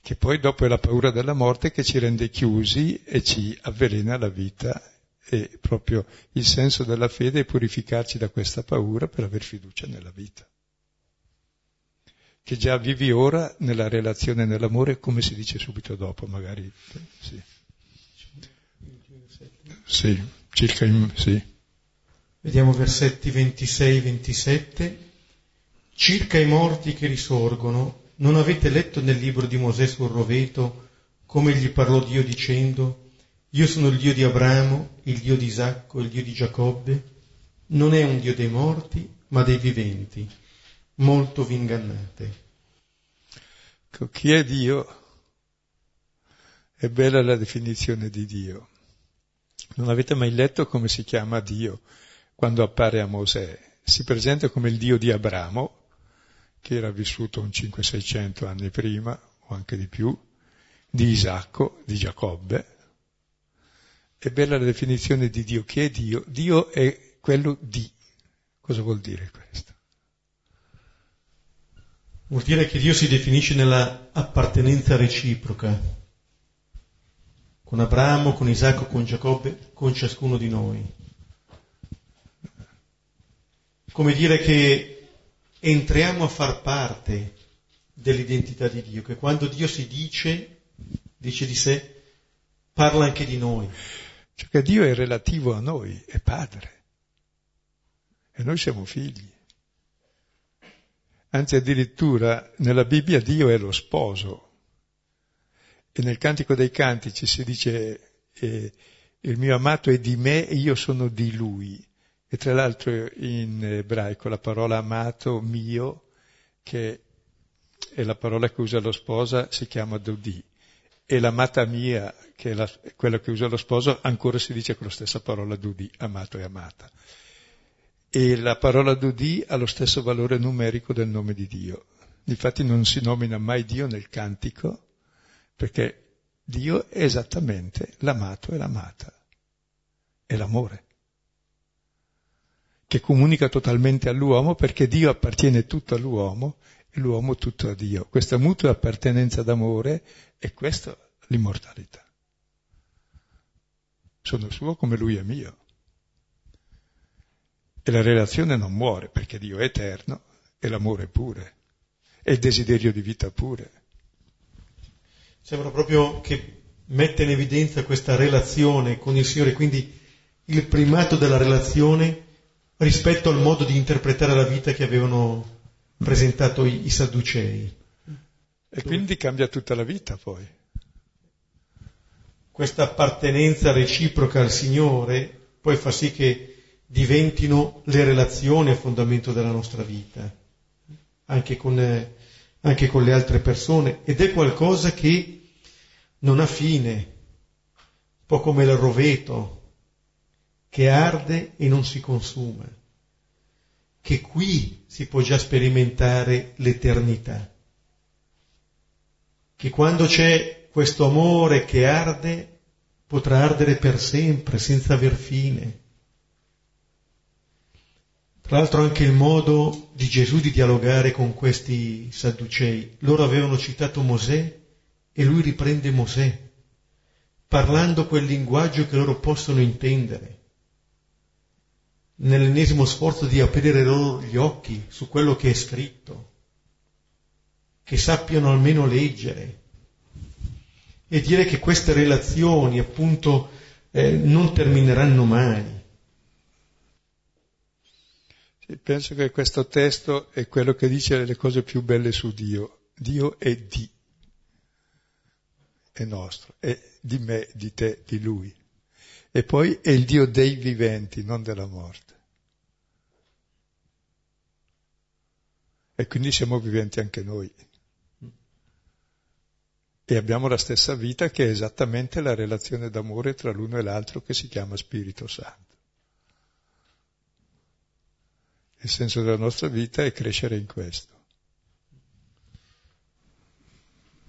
Speaker 2: che poi dopo è la paura della morte che ci rende chiusi e ci avvelena la vita e proprio il senso della fede è purificarci da questa paura per aver fiducia nella vita che già vivi ora nella relazione e nell'amore, come si dice subito dopo, magari. Sì, sì circa in, sì.
Speaker 1: Vediamo versetti 26-27. Circa i morti che risorgono, non avete letto nel libro di Mosè sul roveto come gli parlò Dio dicendo, io sono il Dio di Abramo, il Dio di Isacco, il Dio di Giacobbe? Non è un Dio dei morti, ma dei viventi molto vi ingannate.
Speaker 2: Ecco, chi è Dio? È bella la definizione di Dio. Non avete mai letto come si chiama Dio quando appare a Mosè? Si presenta come il Dio di Abramo, che era vissuto un 500-600 anni prima, o anche di più, di Isacco, di Giacobbe. È bella la definizione di Dio. Chi è Dio? Dio è quello di. Cosa vuol dire questo?
Speaker 1: Vuol dire che Dio si definisce nella appartenenza reciproca, con Abramo, con Isacco, con Giacobbe, con ciascuno di noi. Come dire che entriamo a far parte dell'identità di Dio, che quando Dio si dice, dice di sé, parla anche di noi.
Speaker 2: Cioè che Dio è relativo a noi, è padre. E noi siamo figli. Anzi, addirittura nella Bibbia Dio è lo sposo. E nel Cantico dei Cantici si dice eh, il mio amato è di me e io sono di lui. E tra l'altro in ebraico la parola amato mio, che è la parola che usa lo sposa, si chiama dodi. E l'amata mia, che è la, quella che usa lo sposo, ancora si dice con la stessa parola dodi, amato e amata e la parola Dudi ha lo stesso valore numerico del nome di Dio. Infatti non si nomina mai Dio nel cantico perché Dio è esattamente l'amato e l'amata, è l'amore, che comunica totalmente all'uomo perché Dio appartiene tutto all'uomo e l'uomo tutto a Dio. Questa mutua appartenenza d'amore è questa l'immortalità. Sono suo come lui è mio. E la relazione non muore perché Dio è eterno e l'amore pure, e il desiderio di vita pure.
Speaker 1: Sembra proprio che mette in evidenza questa relazione con il Signore, quindi il primato della relazione rispetto al modo di interpretare la vita che avevano presentato i, i Sadducei.
Speaker 2: E quindi cambia tutta la vita poi.
Speaker 1: Questa appartenenza reciproca al Signore poi fa sì che diventino le relazioni a fondamento della nostra vita, anche con, eh, anche con le altre persone, ed è qualcosa che non ha fine, un po' come il roveto che arde e non si consuma, che qui si può già sperimentare l'eternità, che quando c'è questo amore che arde, potrà ardere per sempre, senza aver fine tra l'altro anche il modo di Gesù di dialogare con questi sadducei. Loro avevano citato Mosè e lui riprende Mosè, parlando quel linguaggio che loro possono intendere, nell'ennesimo sforzo di aprire loro gli occhi su quello che è scritto, che sappiano almeno leggere e dire che queste relazioni appunto eh, non termineranno mai
Speaker 2: Penso che questo testo è quello che dice le cose più belle su Dio. Dio è di, è nostro, è di me, di te, di Lui. E poi è il Dio dei viventi, non della morte. E quindi siamo viventi anche noi. E abbiamo la stessa vita che è esattamente la relazione d'amore tra l'uno e l'altro che si chiama Spirito Santo. Il senso della nostra vita è crescere in questo.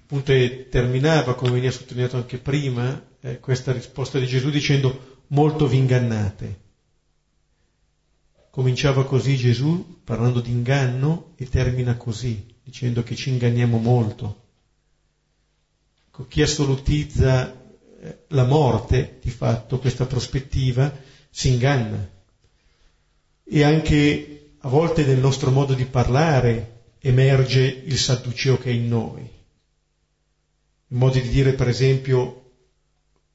Speaker 1: Appunto terminava, come veniva sottolineato anche prima, eh, questa risposta di Gesù dicendo molto vi ingannate. Cominciava così Gesù parlando di inganno e termina così, dicendo che ci inganniamo molto. Chi assolutizza eh, la morte, di fatto, questa prospettiva, si inganna. E anche a volte nel nostro modo di parlare emerge il sadduceo che è in noi. In modo di dire, per esempio,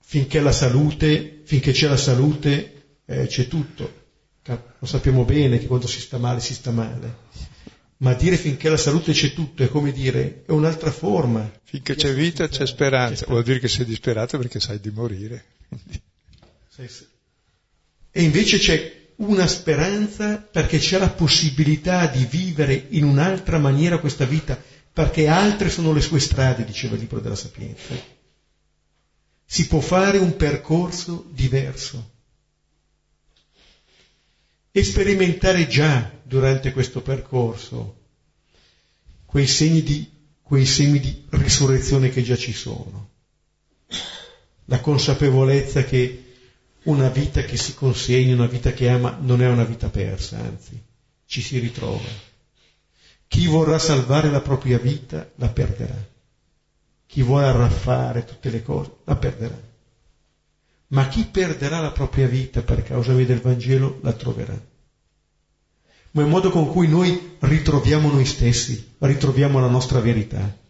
Speaker 1: finché la salute, finché c'è la salute, eh, c'è tutto. Lo sappiamo bene che quando si sta male, si sta male. Ma dire finché la salute c'è tutto è come dire, è un'altra forma.
Speaker 2: Finché c'è vita c'è speranza. C'è Vuol dire che sei disperato perché sai di morire.
Speaker 1: E invece c'è una speranza perché c'è la possibilità di vivere in un'altra maniera questa vita, perché altre sono le sue strade, diceva il libro della Sapienza. Si può fare un percorso diverso e sperimentare già durante questo percorso quei segni di, quei semi di risurrezione che già ci sono. La consapevolezza che una vita che si consegna, una vita che ama, non è una vita persa, anzi, ci si ritrova. Chi vorrà salvare la propria vita la perderà. Chi vuole arraffare tutte le cose la perderà. Ma chi perderà la propria vita per causa del Vangelo la troverà. Ma è il modo con cui noi ritroviamo noi stessi, ritroviamo la nostra verità.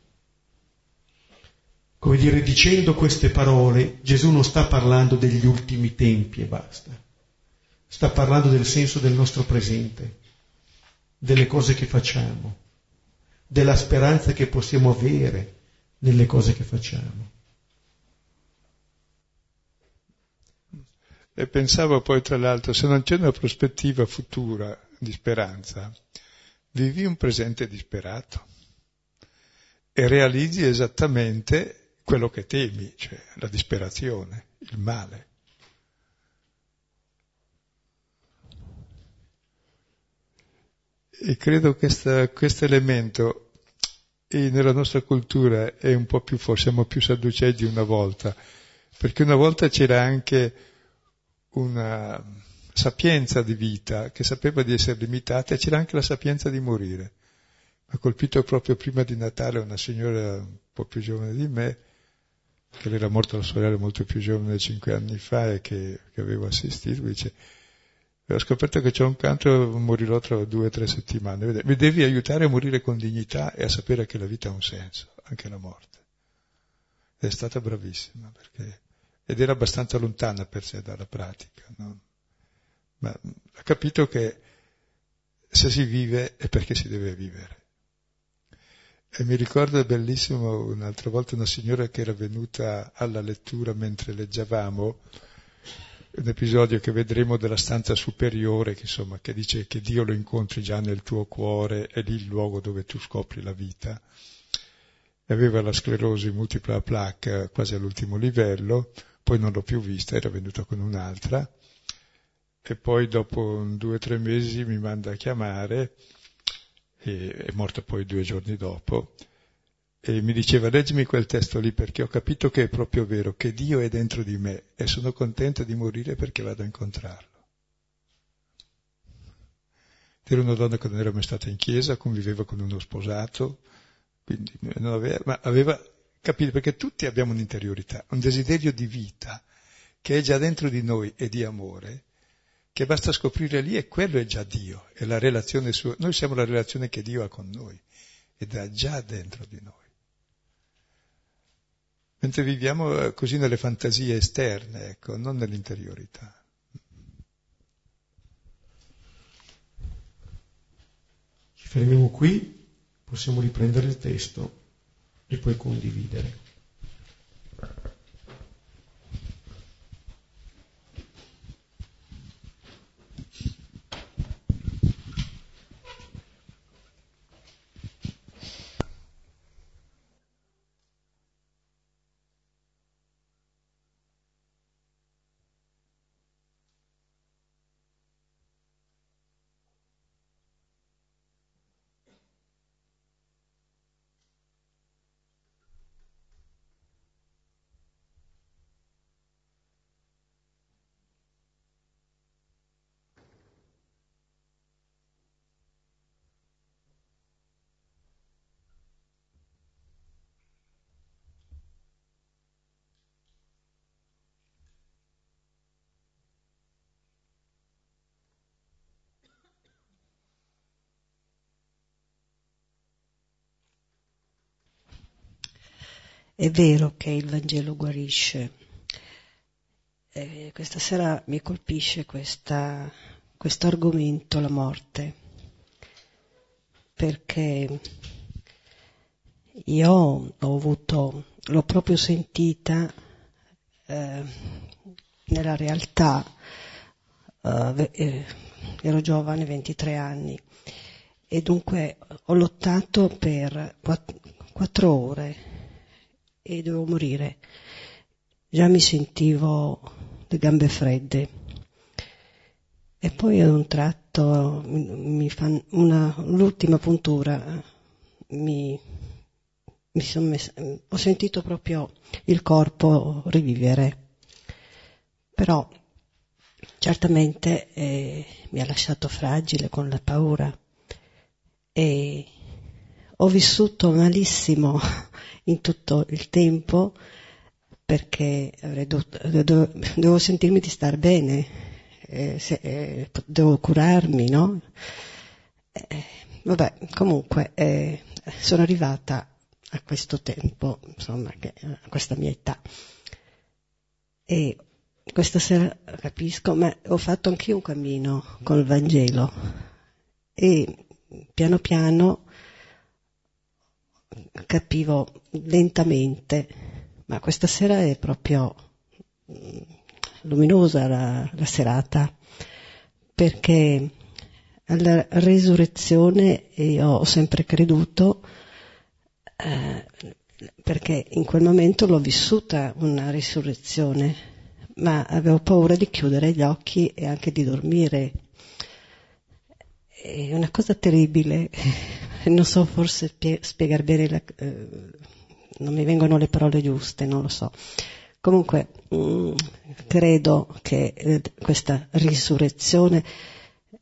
Speaker 1: Come dire, dicendo queste parole, Gesù non sta parlando degli ultimi tempi e basta. Sta parlando del senso del nostro presente, delle cose che facciamo, della speranza che possiamo avere nelle cose che facciamo.
Speaker 2: E pensavo poi, tra l'altro, se non c'è una prospettiva futura di speranza, vivi un presente disperato e realizzi esattamente quello che temi, cioè la disperazione, il male. E credo che questo elemento nella nostra cultura è un po' più, siamo più sadducei di una volta, perché una volta c'era anche una sapienza di vita che sapeva di essere limitata e c'era anche la sapienza di morire. Mi ha colpito proprio prima di Natale una signora un po' più giovane di me, che era morta la sorella molto più giovane cinque anni fa e che, che avevo assistito, dice ho scoperto che c'è un cancro, morirò tra due o tre settimane. Mi devi aiutare a morire con dignità e a sapere che la vita ha un senso, anche la morte. È stata bravissima perché, ed era abbastanza lontana per sé dalla pratica, no? ma ha capito che se si vive è perché si deve vivere. E mi ricordo bellissimo un'altra volta una signora che era venuta alla lettura mentre leggevamo, un episodio che vedremo della stanza superiore, che, insomma, che dice che Dio lo incontri già nel tuo cuore, è lì il luogo dove tu scopri la vita. Aveva la sclerosi multipla plaque quasi all'ultimo livello, poi non l'ho più vista, era venuta con un'altra, e poi dopo due o tre mesi mi manda a chiamare e è morto poi due giorni dopo, e mi diceva leggimi quel testo lì perché ho capito che è proprio vero, che Dio è dentro di me e sono contenta di morire perché vado a incontrarlo. Era una donna che non era mai stata in chiesa, conviveva con uno sposato, quindi non aveva, ma aveva capito, perché tutti abbiamo un'interiorità, un desiderio di vita che è già dentro di noi e di amore, che basta scoprire lì e quello è già Dio, è la relazione sua. Noi siamo la relazione che Dio ha con noi ed è già dentro di noi. Mentre viviamo eh, così nelle fantasie esterne, ecco, non nell'interiorità.
Speaker 1: Ci fermiamo qui, possiamo riprendere il testo e poi condividere.
Speaker 3: È vero che il Vangelo guarisce. E questa sera mi colpisce questo argomento, la morte, perché io ho avuto, l'ho proprio sentita eh, nella realtà, eh, eh ero giovane, 23 anni, e dunque ho lottato per quattro ore e dovevo morire. Già mi sentivo le gambe fredde. E poi ad un tratto una, l'ultima puntura mi, mi messa, ho sentito proprio il corpo rivivere. Però certamente eh, mi ha lasciato fragile con la paura e ho vissuto malissimo in tutto il tempo perché dovuto, devo sentirmi di star bene, eh, se, eh, devo curarmi, no? Eh, vabbè, comunque eh, sono arrivata a questo tempo, insomma, che, a questa mia età. E questa sera capisco, ma ho fatto anch'io un cammino col Vangelo e piano piano capivo lentamente, ma questa sera è proprio mm, luminosa la, la serata, perché alla resurrezione io ho sempre creduto, eh, perché in quel momento l'ho vissuta una risurrezione, ma avevo paura di chiudere gli occhi e anche di dormire. È una cosa terribile, [laughs] non so forse spiegare bene, la, eh, non mi vengono le parole giuste, non lo so. Comunque, mh, mm, credo che eh, questa risurrezione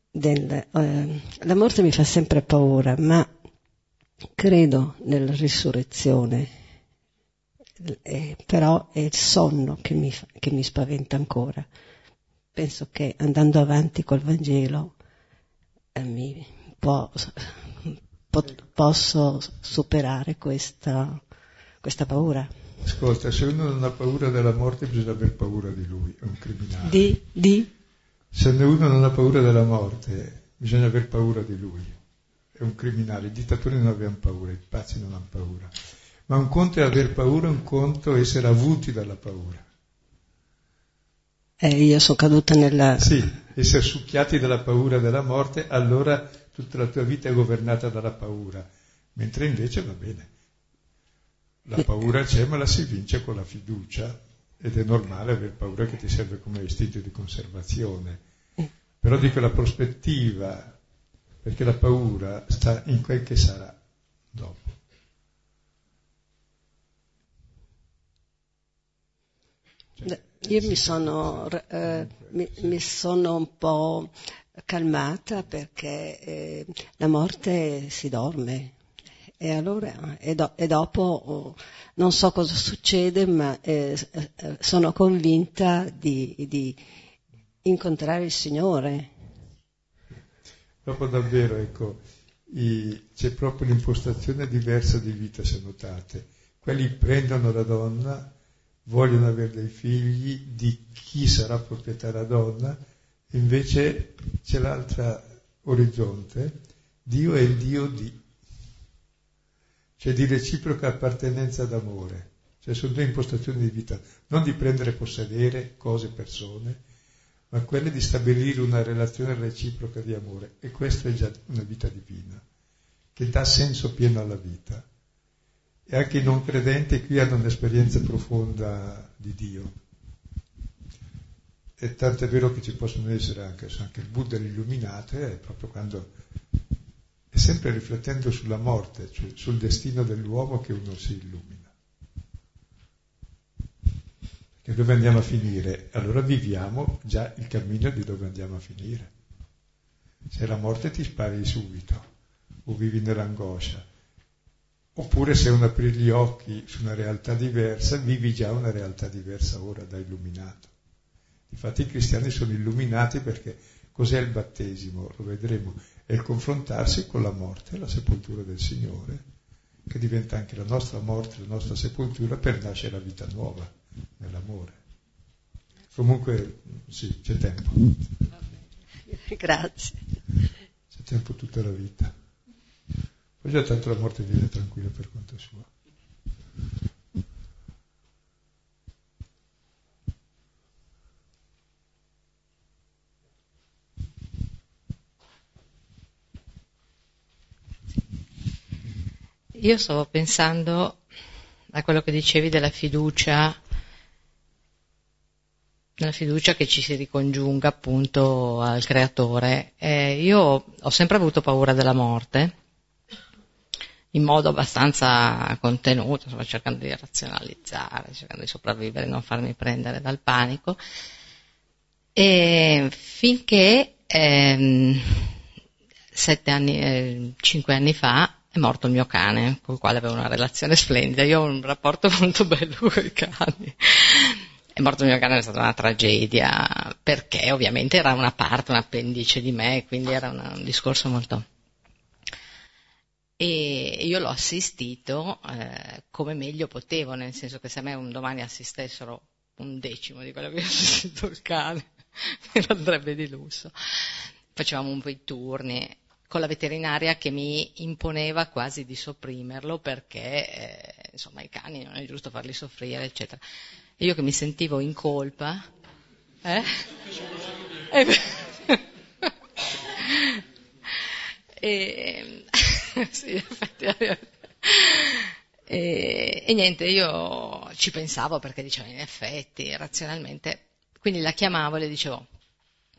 Speaker 3: del, eh, la morte mi fa sempre paura, ma credo nella risurrezione, eh, però è il sonno che mi, che mi, spaventa ancora. Penso che andando avanti col Vangelo eh, mi può, po, posso superare questa, questa paura.
Speaker 2: Ascolta, se uno non ha paura della morte bisogna aver paura di lui, è un criminale.
Speaker 3: Di? Di?
Speaker 2: Se uno non ha paura della morte, bisogna aver paura di lui. È un criminale. I dittatori non avevano paura, i pazzi non hanno paura. Ma un conto è aver paura, un conto è essere avuti dalla paura.
Speaker 3: Eh, io sono caduta nella...
Speaker 2: Sì, essere succhiati dalla paura della morte, allora tutta la tua vita è governata dalla paura. Mentre invece va bene. La paura c'è, ma la si vince con la fiducia ed è normale aver paura che ti serve come istinto di conservazione. Però dico la prospettiva, perché la paura sta in quel che sarà dopo.
Speaker 3: Cioè, Io mi sono, eh, mi, mi sono, un po' calmata perché eh, la morte si dorme, e allora, e, do, e dopo oh, non so cosa succede, ma eh, eh, sono convinta di, di, incontrare il Signore.
Speaker 2: Dopo davvero, ecco, i, c'è proprio un'impostazione diversa di vita, se notate. Quelli prendono la donna, vogliono avere dei figli, di chi sarà proprietaria donna, invece c'è l'altra orizzonte, Dio è il Dio di cioè di reciproca appartenenza d'amore, cioè sono due impostazioni di vita, non di prendere possedere cose, persone, ma quelle di stabilire una relazione reciproca di amore. E questa è già una vita divina, che dà senso pieno alla vita. E anche i non credenti qui hanno un'esperienza profonda di Dio. E tanto è vero che ci possono essere anche, anche il Buddha l'illuminato, è proprio quando è sempre riflettendo sulla morte, cioè sul destino dell'uomo che uno si illumina. Perché dove andiamo a finire? Allora viviamo già il cammino di dove andiamo a finire. Se la morte ti spari subito, o vivi nell'angoscia, oppure se uno apri gli occhi su una realtà diversa, vivi già una realtà diversa ora da illuminato. Infatti i cristiani sono illuminati perché cos'è il battesimo? Lo vedremo è il confrontarsi con la morte, la sepoltura del Signore, che diventa anche la nostra morte, la nostra sepoltura per nascere la vita nuova nell'amore. Comunque sì, c'è tempo.
Speaker 3: Grazie.
Speaker 2: C'è tempo tutta la vita. Poi già tanto la morte viene tranquilla per conto suo.
Speaker 4: Io stavo pensando a quello che dicevi della fiducia, della fiducia che ci si ricongiunga appunto al creatore. Eh, io ho sempre avuto paura della morte, in modo abbastanza contenuto, insomma, cercando di razionalizzare, cercando di sopravvivere, non farmi prendere dal panico. E finché ehm, sette anni, eh, cinque anni fa è morto il mio cane, con il quale avevo una relazione splendida. Io ho un rapporto [laughs] molto bello con i cani. È morto il mio cane, è stata una tragedia, perché ovviamente era una parte, un appendice di me, quindi era una, un discorso molto... E io l'ho assistito eh, come meglio potevo, nel senso che se a me un domani assistessero un decimo di quello che [laughs] ho assistito il cane, [laughs] mi andrebbe di lusso. Facevamo un po' i turni con la veterinaria che mi imponeva quasi di sopprimerlo perché eh, insomma i cani non è giusto farli soffrire, eccetera. E io che mi sentivo in colpa, eh? [laughs] E, e, [laughs] sì, effettivamente. E, e, niente, io ci pensavo perché dicevo in effetti, razionalmente, quindi la chiamavo e le dicevo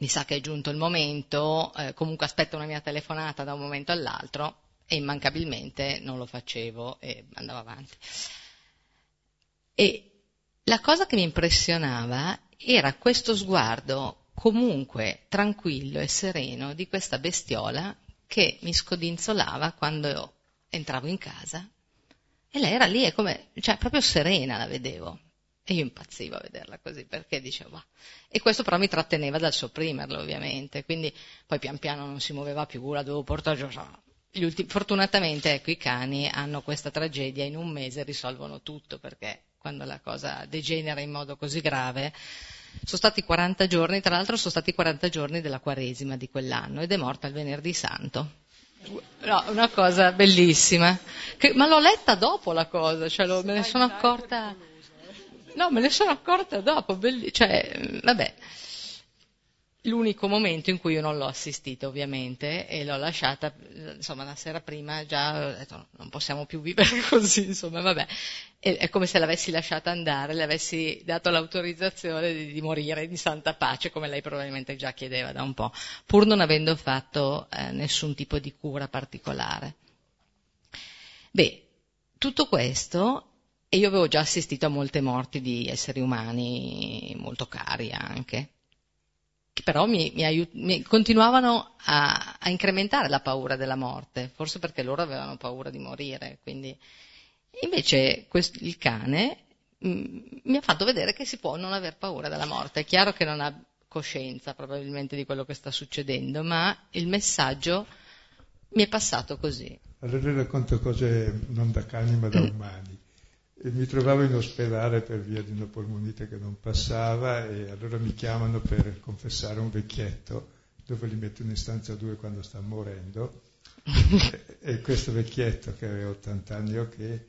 Speaker 4: mi sa che è giunto il momento, eh, comunque aspetto una mia telefonata da un momento all'altro e immancabilmente non lo facevo e andavo avanti. E la cosa che mi impressionava era questo sguardo comunque tranquillo e sereno di questa bestiola che mi scodinzolava quando entravo in casa e lei era lì, come, cioè proprio serena la vedevo. E io impazzivo a vederla così perché dicevo, bah. e questo però mi tratteneva dal sopprimerlo ovviamente, quindi poi pian piano non si muoveva più, la dovevo portare giù. Ultimi, fortunatamente ecco i cani hanno questa tragedia, in un mese risolvono tutto perché quando la cosa degenera in modo così grave, sono stati 40 giorni, tra l'altro sono stati 40 giorni della Quaresima di quell'anno ed è morta il venerdì santo. No, una cosa bellissima. Che, ma l'ho letta dopo la cosa, cioè lo, me ne sono accorta. No, me ne sono accorta dopo, belli- cioè, vabbè. L'unico momento in cui io non l'ho assistita ovviamente e l'ho lasciata, insomma, la sera prima già ho detto non possiamo più vivere [laughs] così, insomma, vabbè. E, è come se l'avessi lasciata andare, le avessi dato l'autorizzazione di, di, morire in santa pace, come lei probabilmente già chiedeva da un po', pur non avendo fatto eh, nessun tipo di cura particolare. Beh, tutto questo e io avevo già assistito a molte morti di esseri umani molto cari anche, che però mi, mi, aiut- mi continuavano a, a, incrementare la paura della morte, forse perché loro avevano paura di morire. Quindi... Invece quest- il cane mh, mm, mi ha fatto vedere che si può non aver paura della morte. È chiaro che non ha coscienza probabilmente di quello che sta succedendo, ma il messaggio mi è passato così.
Speaker 2: Allora racconto cose non da cani ma da [clears throat] umani. E mi trovavo in ospedale per via di una polmonite che non passava e allora mi chiamano per confessare un vecchietto dove li mettono in stanza due quando sta morendo [laughs] e, questo vecchietto che aveva 80 anni o che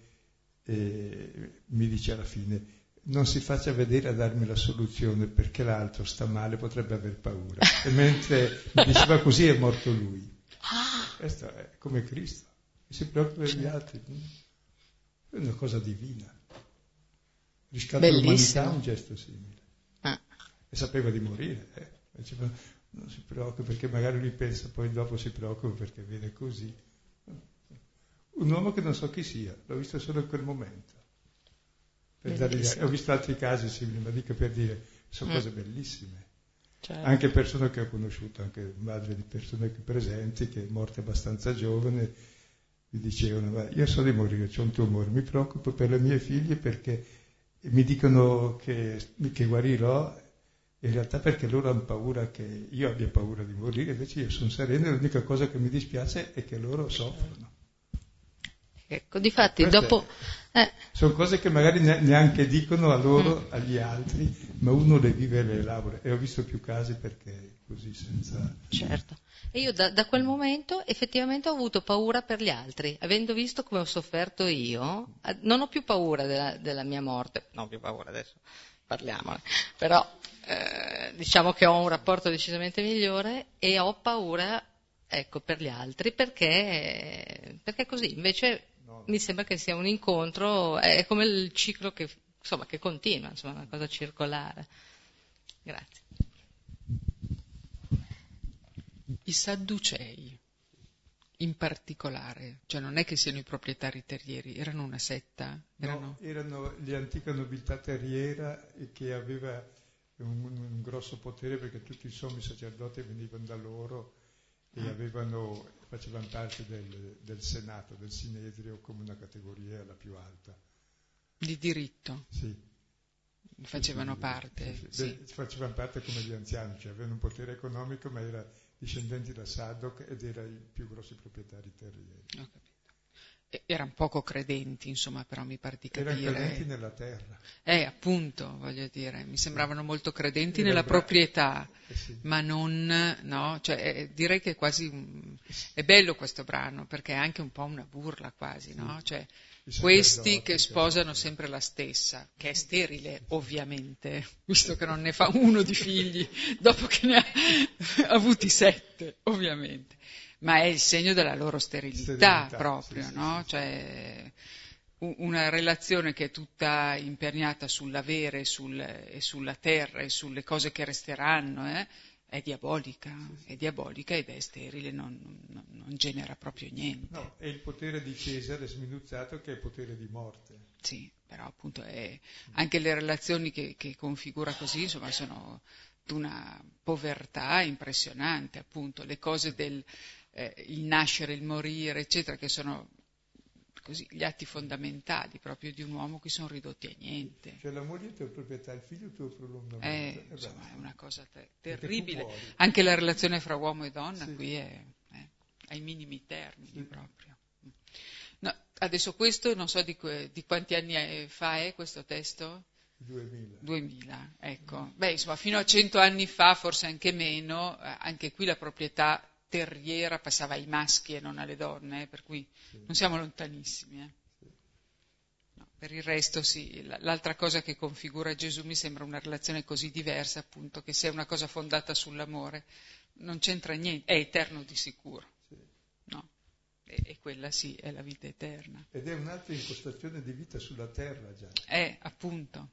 Speaker 2: mi dice alla fine non si faccia vedere a darmi la soluzione perché l'altro sta male, potrebbe aver paura. E mentre mi diceva così è morto lui. Ah. Questo è come Cristo, si preoccupa degli altri. È una cosa divina. Riscatta l'umanità un gesto simile. Ah. E sapeva di morire. Eh. Diceva, non si preoccupa perché magari lui pensa, poi dopo si preoccupa perché viene così. Un uomo che non so chi sia, l'ho visto solo in quel momento. ho visto altri casi simili, ma dico per dire, sono mm. cose bellissime. Certo. Anche persone che ho conosciuto, anche madre di persone presenti, che è morta abbastanza giovane, mi dicevano, io so di morire, ho un tumore, mi preoccupo per le mie figlie perché mi dicono che, che guarirò, in realtà perché loro hanno paura che io abbia paura di morire, invece io sono sereno e l'unica cosa che mi dispiace è che loro soffrono.
Speaker 4: Ecco, difatti dopo...
Speaker 2: Eh. Sono cose che magari neanche dicono a loro, mm. agli altri, ma uno le vive e le elabora. E ho visto più casi perché così senza...
Speaker 4: Certo. E io da, da, quel momento effettivamente ho avuto paura per gli altri, avendo visto come ho sofferto io, non ho più paura della, della mia morte, non ho più paura adesso, parliamone, però eh, diciamo che ho un rapporto decisamente migliore e ho paura ecco, per gli altri perché, perché così, invece no. mi sembra che sia un incontro, è come il ciclo che, insomma, che continua, insomma, una cosa circolare. Grazie.
Speaker 5: I Sadducei, in particolare, cioè non è che siano i proprietari terrieri, erano una setta?
Speaker 2: Erano, no, erano l'antica nobiltà terriera che aveva un, un, grosso potere perché tutti i sommi sacerdoti venivano da loro e avevano, facevano parte del, del Senato, del Sinedrio, come una categoria la più alta.
Speaker 5: Di diritto?
Speaker 2: Sì.
Speaker 5: Facevano parte. Sì,
Speaker 2: facevano parte come gli anziani, cioè avevano un potere economico, ma era discendenti da Sadok ed era i più grossi proprietari terrieri.
Speaker 5: Erano poco credenti, insomma, però mi pare di capire.
Speaker 2: Erano credenti nella terra.
Speaker 5: Eh, appunto, voglio dire, mi sembravano molto credenti Era nella bra- proprietà, eh sì. ma non, no, cioè eh, direi che è quasi, è bello questo brano, perché è anche un po' una burla quasi, sì. no? Cioè, questi che sposano sempre la stessa, che è sterile ovviamente, [laughs] visto che non ne fa uno di figli dopo che ne ha [laughs] avuti sette, ovviamente ma è il segno della loro sterilità, sterilità proprio, sì, no? Sì, cioè, una relazione che è tutta imperniata sull'avere sul, e sulla terra e sulle cose che resteranno, eh, è diabolica, è diabolica ed è sterile, non, non, non, genera proprio niente.
Speaker 2: No, è il potere di Cesare sminuzzato che è il potere di morte.
Speaker 5: Sì, però appunto è, anche le relazioni che, che configura così, insomma, sono di una povertà impressionante, appunto, le cose del, eh, il nascere, il morire, eccetera, che sono così, gli atti fondamentali proprio di un uomo che sono ridotti a niente.
Speaker 2: Cioè la moglie è tua proprietà, il figlio è tuo prolungamento.
Speaker 5: Eh, insomma, è una cosa te- terribile. Anche la relazione fra uomo e donna sì. qui è, è, ai minimi termini sì. proprio. No, adesso questo non so di, di, quanti anni fa è questo testo?
Speaker 2: 2000.
Speaker 5: 2000, ecco. Beh, insomma, fino a cento anni fa, forse anche meno, eh, anche qui la proprietà terriera passava ai maschi e non alle donne, eh, per cui non siamo lontanissimi. Eh. No, per il resto sì, l'altra cosa che configura Gesù mi sembra una relazione così diversa, appunto, che se è una cosa fondata sull'amore non c'entra niente, è eterno di sicuro. No? E, e, quella sì, è la vita eterna.
Speaker 2: Ed è un'altra impostazione di vita sulla terra già.
Speaker 5: È, appunto.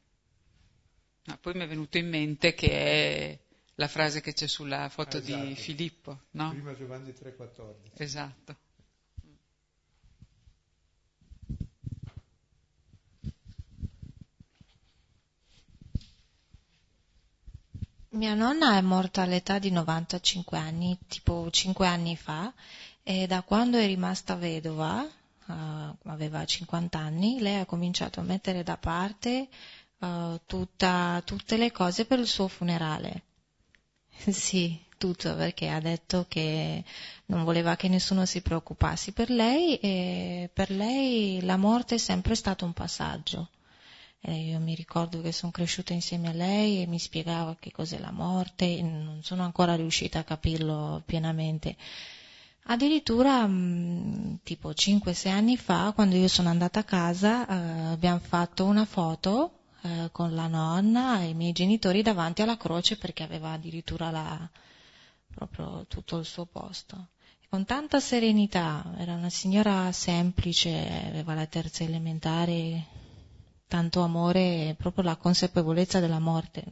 Speaker 5: No, poi mi è venuto in mente che è la frase che c'è sulla foto ah, esatto. di Filippo, no?
Speaker 2: Prima Giovanni 3,14.
Speaker 5: Esatto.
Speaker 6: Mia nonna è morta all'età di 95 anni, tipo 5 anni fa, e da quando è rimasta vedova, uh, aveva 50 anni, lei ha cominciato a mettere da parte uh, tutta, tutte le cose per il suo funerale. Sì, tutto, perché ha detto che non voleva che nessuno si preoccupasse per lei e per lei la morte è sempre stato un passaggio. E io mi ricordo che sono cresciuta insieme a lei e mi spiegava che cos'è la morte, non sono ancora riuscita a capirlo pienamente. Addirittura mm, tipo 5-6 anni fa, quando io sono andata a casa, eh, abbiamo fatto una foto eh, con la nonna e i miei genitori davanti alla croce perché aveva addirittura la, proprio tutto il suo posto. E con tanta serenità, era una signora semplice, aveva la terza elementare, tanto amore e proprio la consapevolezza della morte,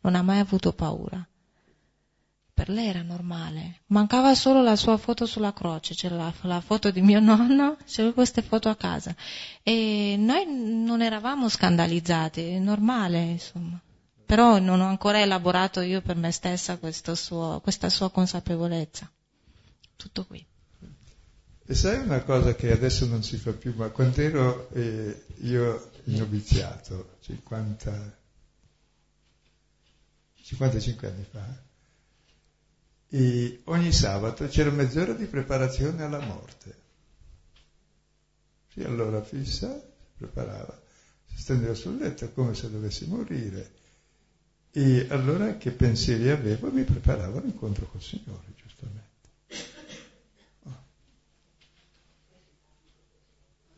Speaker 6: non ha mai avuto paura per lei era normale. Mancava solo la sua foto sulla croce, c'era la, la foto di mio [laughs] nonno, c'erano queste foto a casa. E noi non eravamo scandalizzati, è normale, insomma. Però non ho ancora elaborato io per me stessa suo, questa sua consapevolezza. Tutto qui.
Speaker 2: E sai una cosa che adesso non si fa più, ma quando ero eh, io in noviziato, 50, 55 anni fa, e ogni sabato c'era mezz'ora di preparazione alla morte. Sì, allora fissa, si preparava, si stendeva sul letto come se dovesse morire. E allora che pensieri avevo? Mi preparavo all'incontro col Signore, giustamente.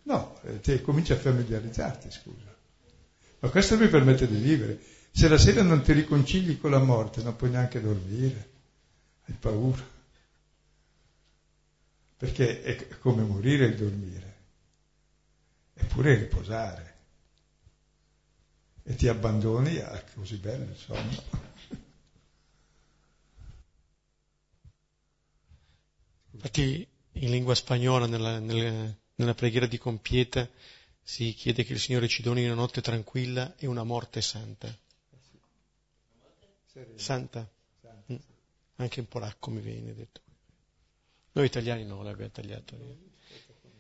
Speaker 2: No, te cominci a familiarizzarti, scusa. Ma questo mi permette di vivere. Se la sera non ti riconcili con la morte, non puoi neanche dormire hai paura, perché è come morire e dormire, eppure riposare. E ti abbandoni a così bello il sonno.
Speaker 1: Infatti in lingua spagnola, nella, nella, nella preghiera di compieta, si chiede che il Signore ci doni una notte tranquilla e una morte santa. Santa. Anche in polacco mi viene detto. Noi italiani no, l'abbiamo tagliato.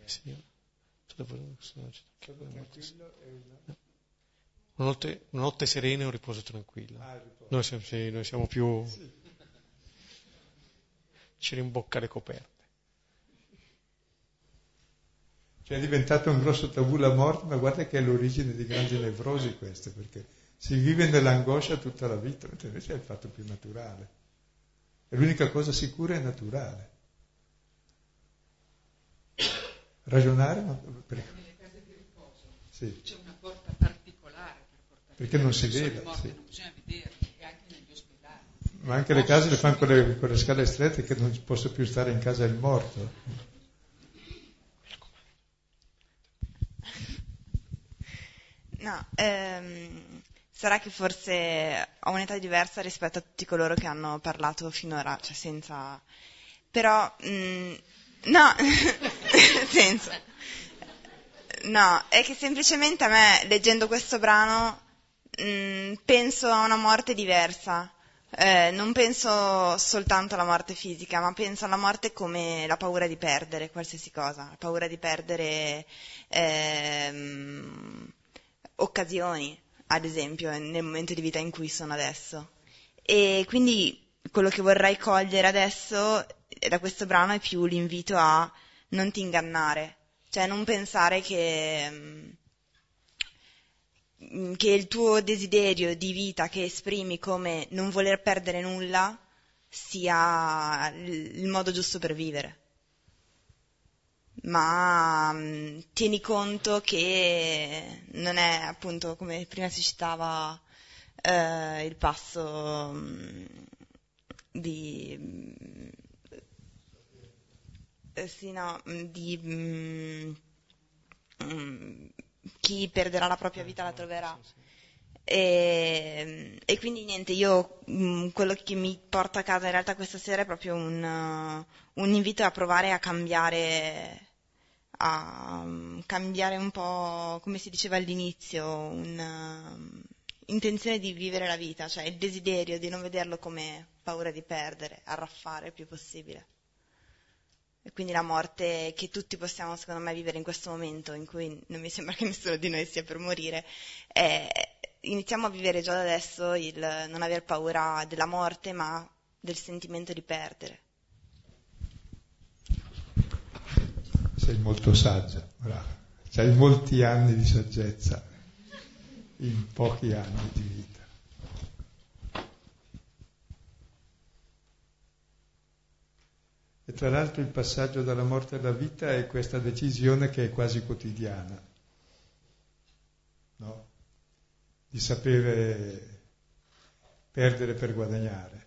Speaker 1: Sì. Una notte, una notte serena e un riposo tranquillo. Noi siamo, sì, noi siamo più... Ci rimbocca le coperte.
Speaker 2: Cioè è diventato un grosso tabù la morte, ma guarda che è l'origine di grandi nevrosi queste, perché si vive nell'angoscia tutta la vita, invece è il fatto più naturale. L'unica cosa sicura è naturale. Ragionare, ma prego.
Speaker 5: Nelle case di riposo
Speaker 2: sì.
Speaker 5: c'è una porta particolare per portare
Speaker 2: Perché non si vede,
Speaker 5: morte,
Speaker 2: sì.
Speaker 5: non bisogna vederli, e anche negli ospedali.
Speaker 2: Ma anche le case le fanno con le, con le scale strette che non ci possa più stare in casa il morto.
Speaker 7: No, ehm, sarà che forse ho un'età diversa rispetto a tutti coloro che hanno parlato finora, cioè senza... Però, mh, no, nel [laughs] senso, no, è che semplicemente a me, leggendo questo brano, mh, penso a una morte diversa. Eh, non penso soltanto alla morte fisica, ma penso alla morte come la paura di perdere qualsiasi cosa, la paura di perdere ehm, occasioni, ad esempio, nel momento di vita in cui sono adesso. E quindi quello che vorrei cogliere adesso da questo brano è più l'invito a non ti ingannare, cioè non pensare che, mm, che il tuo desiderio di vita che esprimi come non voler perdere nulla sia il modo giusto per vivere ma mh, tieni conto che non è appunto come prima si citava eh, il passo mh, di mh, eh, sì, no, di chi perderà la propria vita la troverà. E, e quindi niente, io mh, quello che mi porta a casa in realtà questa sera è proprio un, uh, un invito a provare a cambiare, a um, cambiare un po', come si diceva all'inizio, un'intenzione di vivere la vita, cioè il desiderio di non vederlo come paura di perdere, arraffare il più possibile. E quindi la morte che tutti possiamo, secondo me, vivere in questo momento, in cui non mi sembra che nessuno di noi sia per morire, è, iniziamo a vivere già da adesso il non aver paura della morte, ma del sentimento di perdere.
Speaker 2: Sei molto saggia, brava. C'hai molti anni di saggezza in pochi anni di vita. E tra l'altro il passaggio dalla morte alla vita è questa decisione che è quasi quotidiana, no? Di sapere perdere per guadagnare.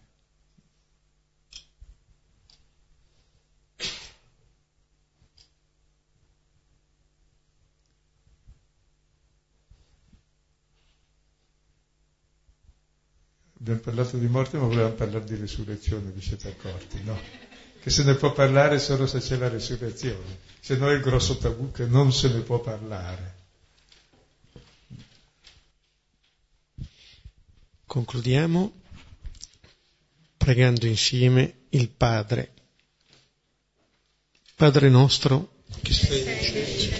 Speaker 2: Abbiamo parlato di morte, ma volevamo parlare di resurrezione, vi siete accorti, no? Che se ne può parlare solo se c'è la resurrezione, se no è il grosso tabù che non se ne può parlare.
Speaker 1: Concludiamo pregando insieme il Padre. Padre nostro, che sei in cielo,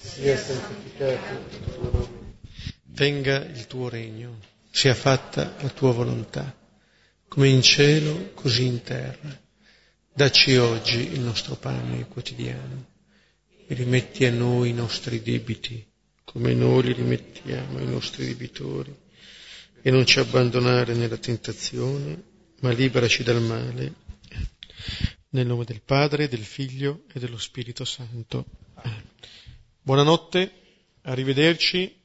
Speaker 1: sia santificato il tuo nome, venga il tuo regno, sia fatta la tua volontà, come in cielo, così in terra. Dacci oggi il nostro pane quotidiano e rimetti a noi i nostri debiti, come noi li rimettiamo ai nostri debitori, e non ci abbandonare nella tentazione, ma liberaci dal male. Nel nome del Padre, del Figlio e dello Spirito Santo. Buonanotte, arrivederci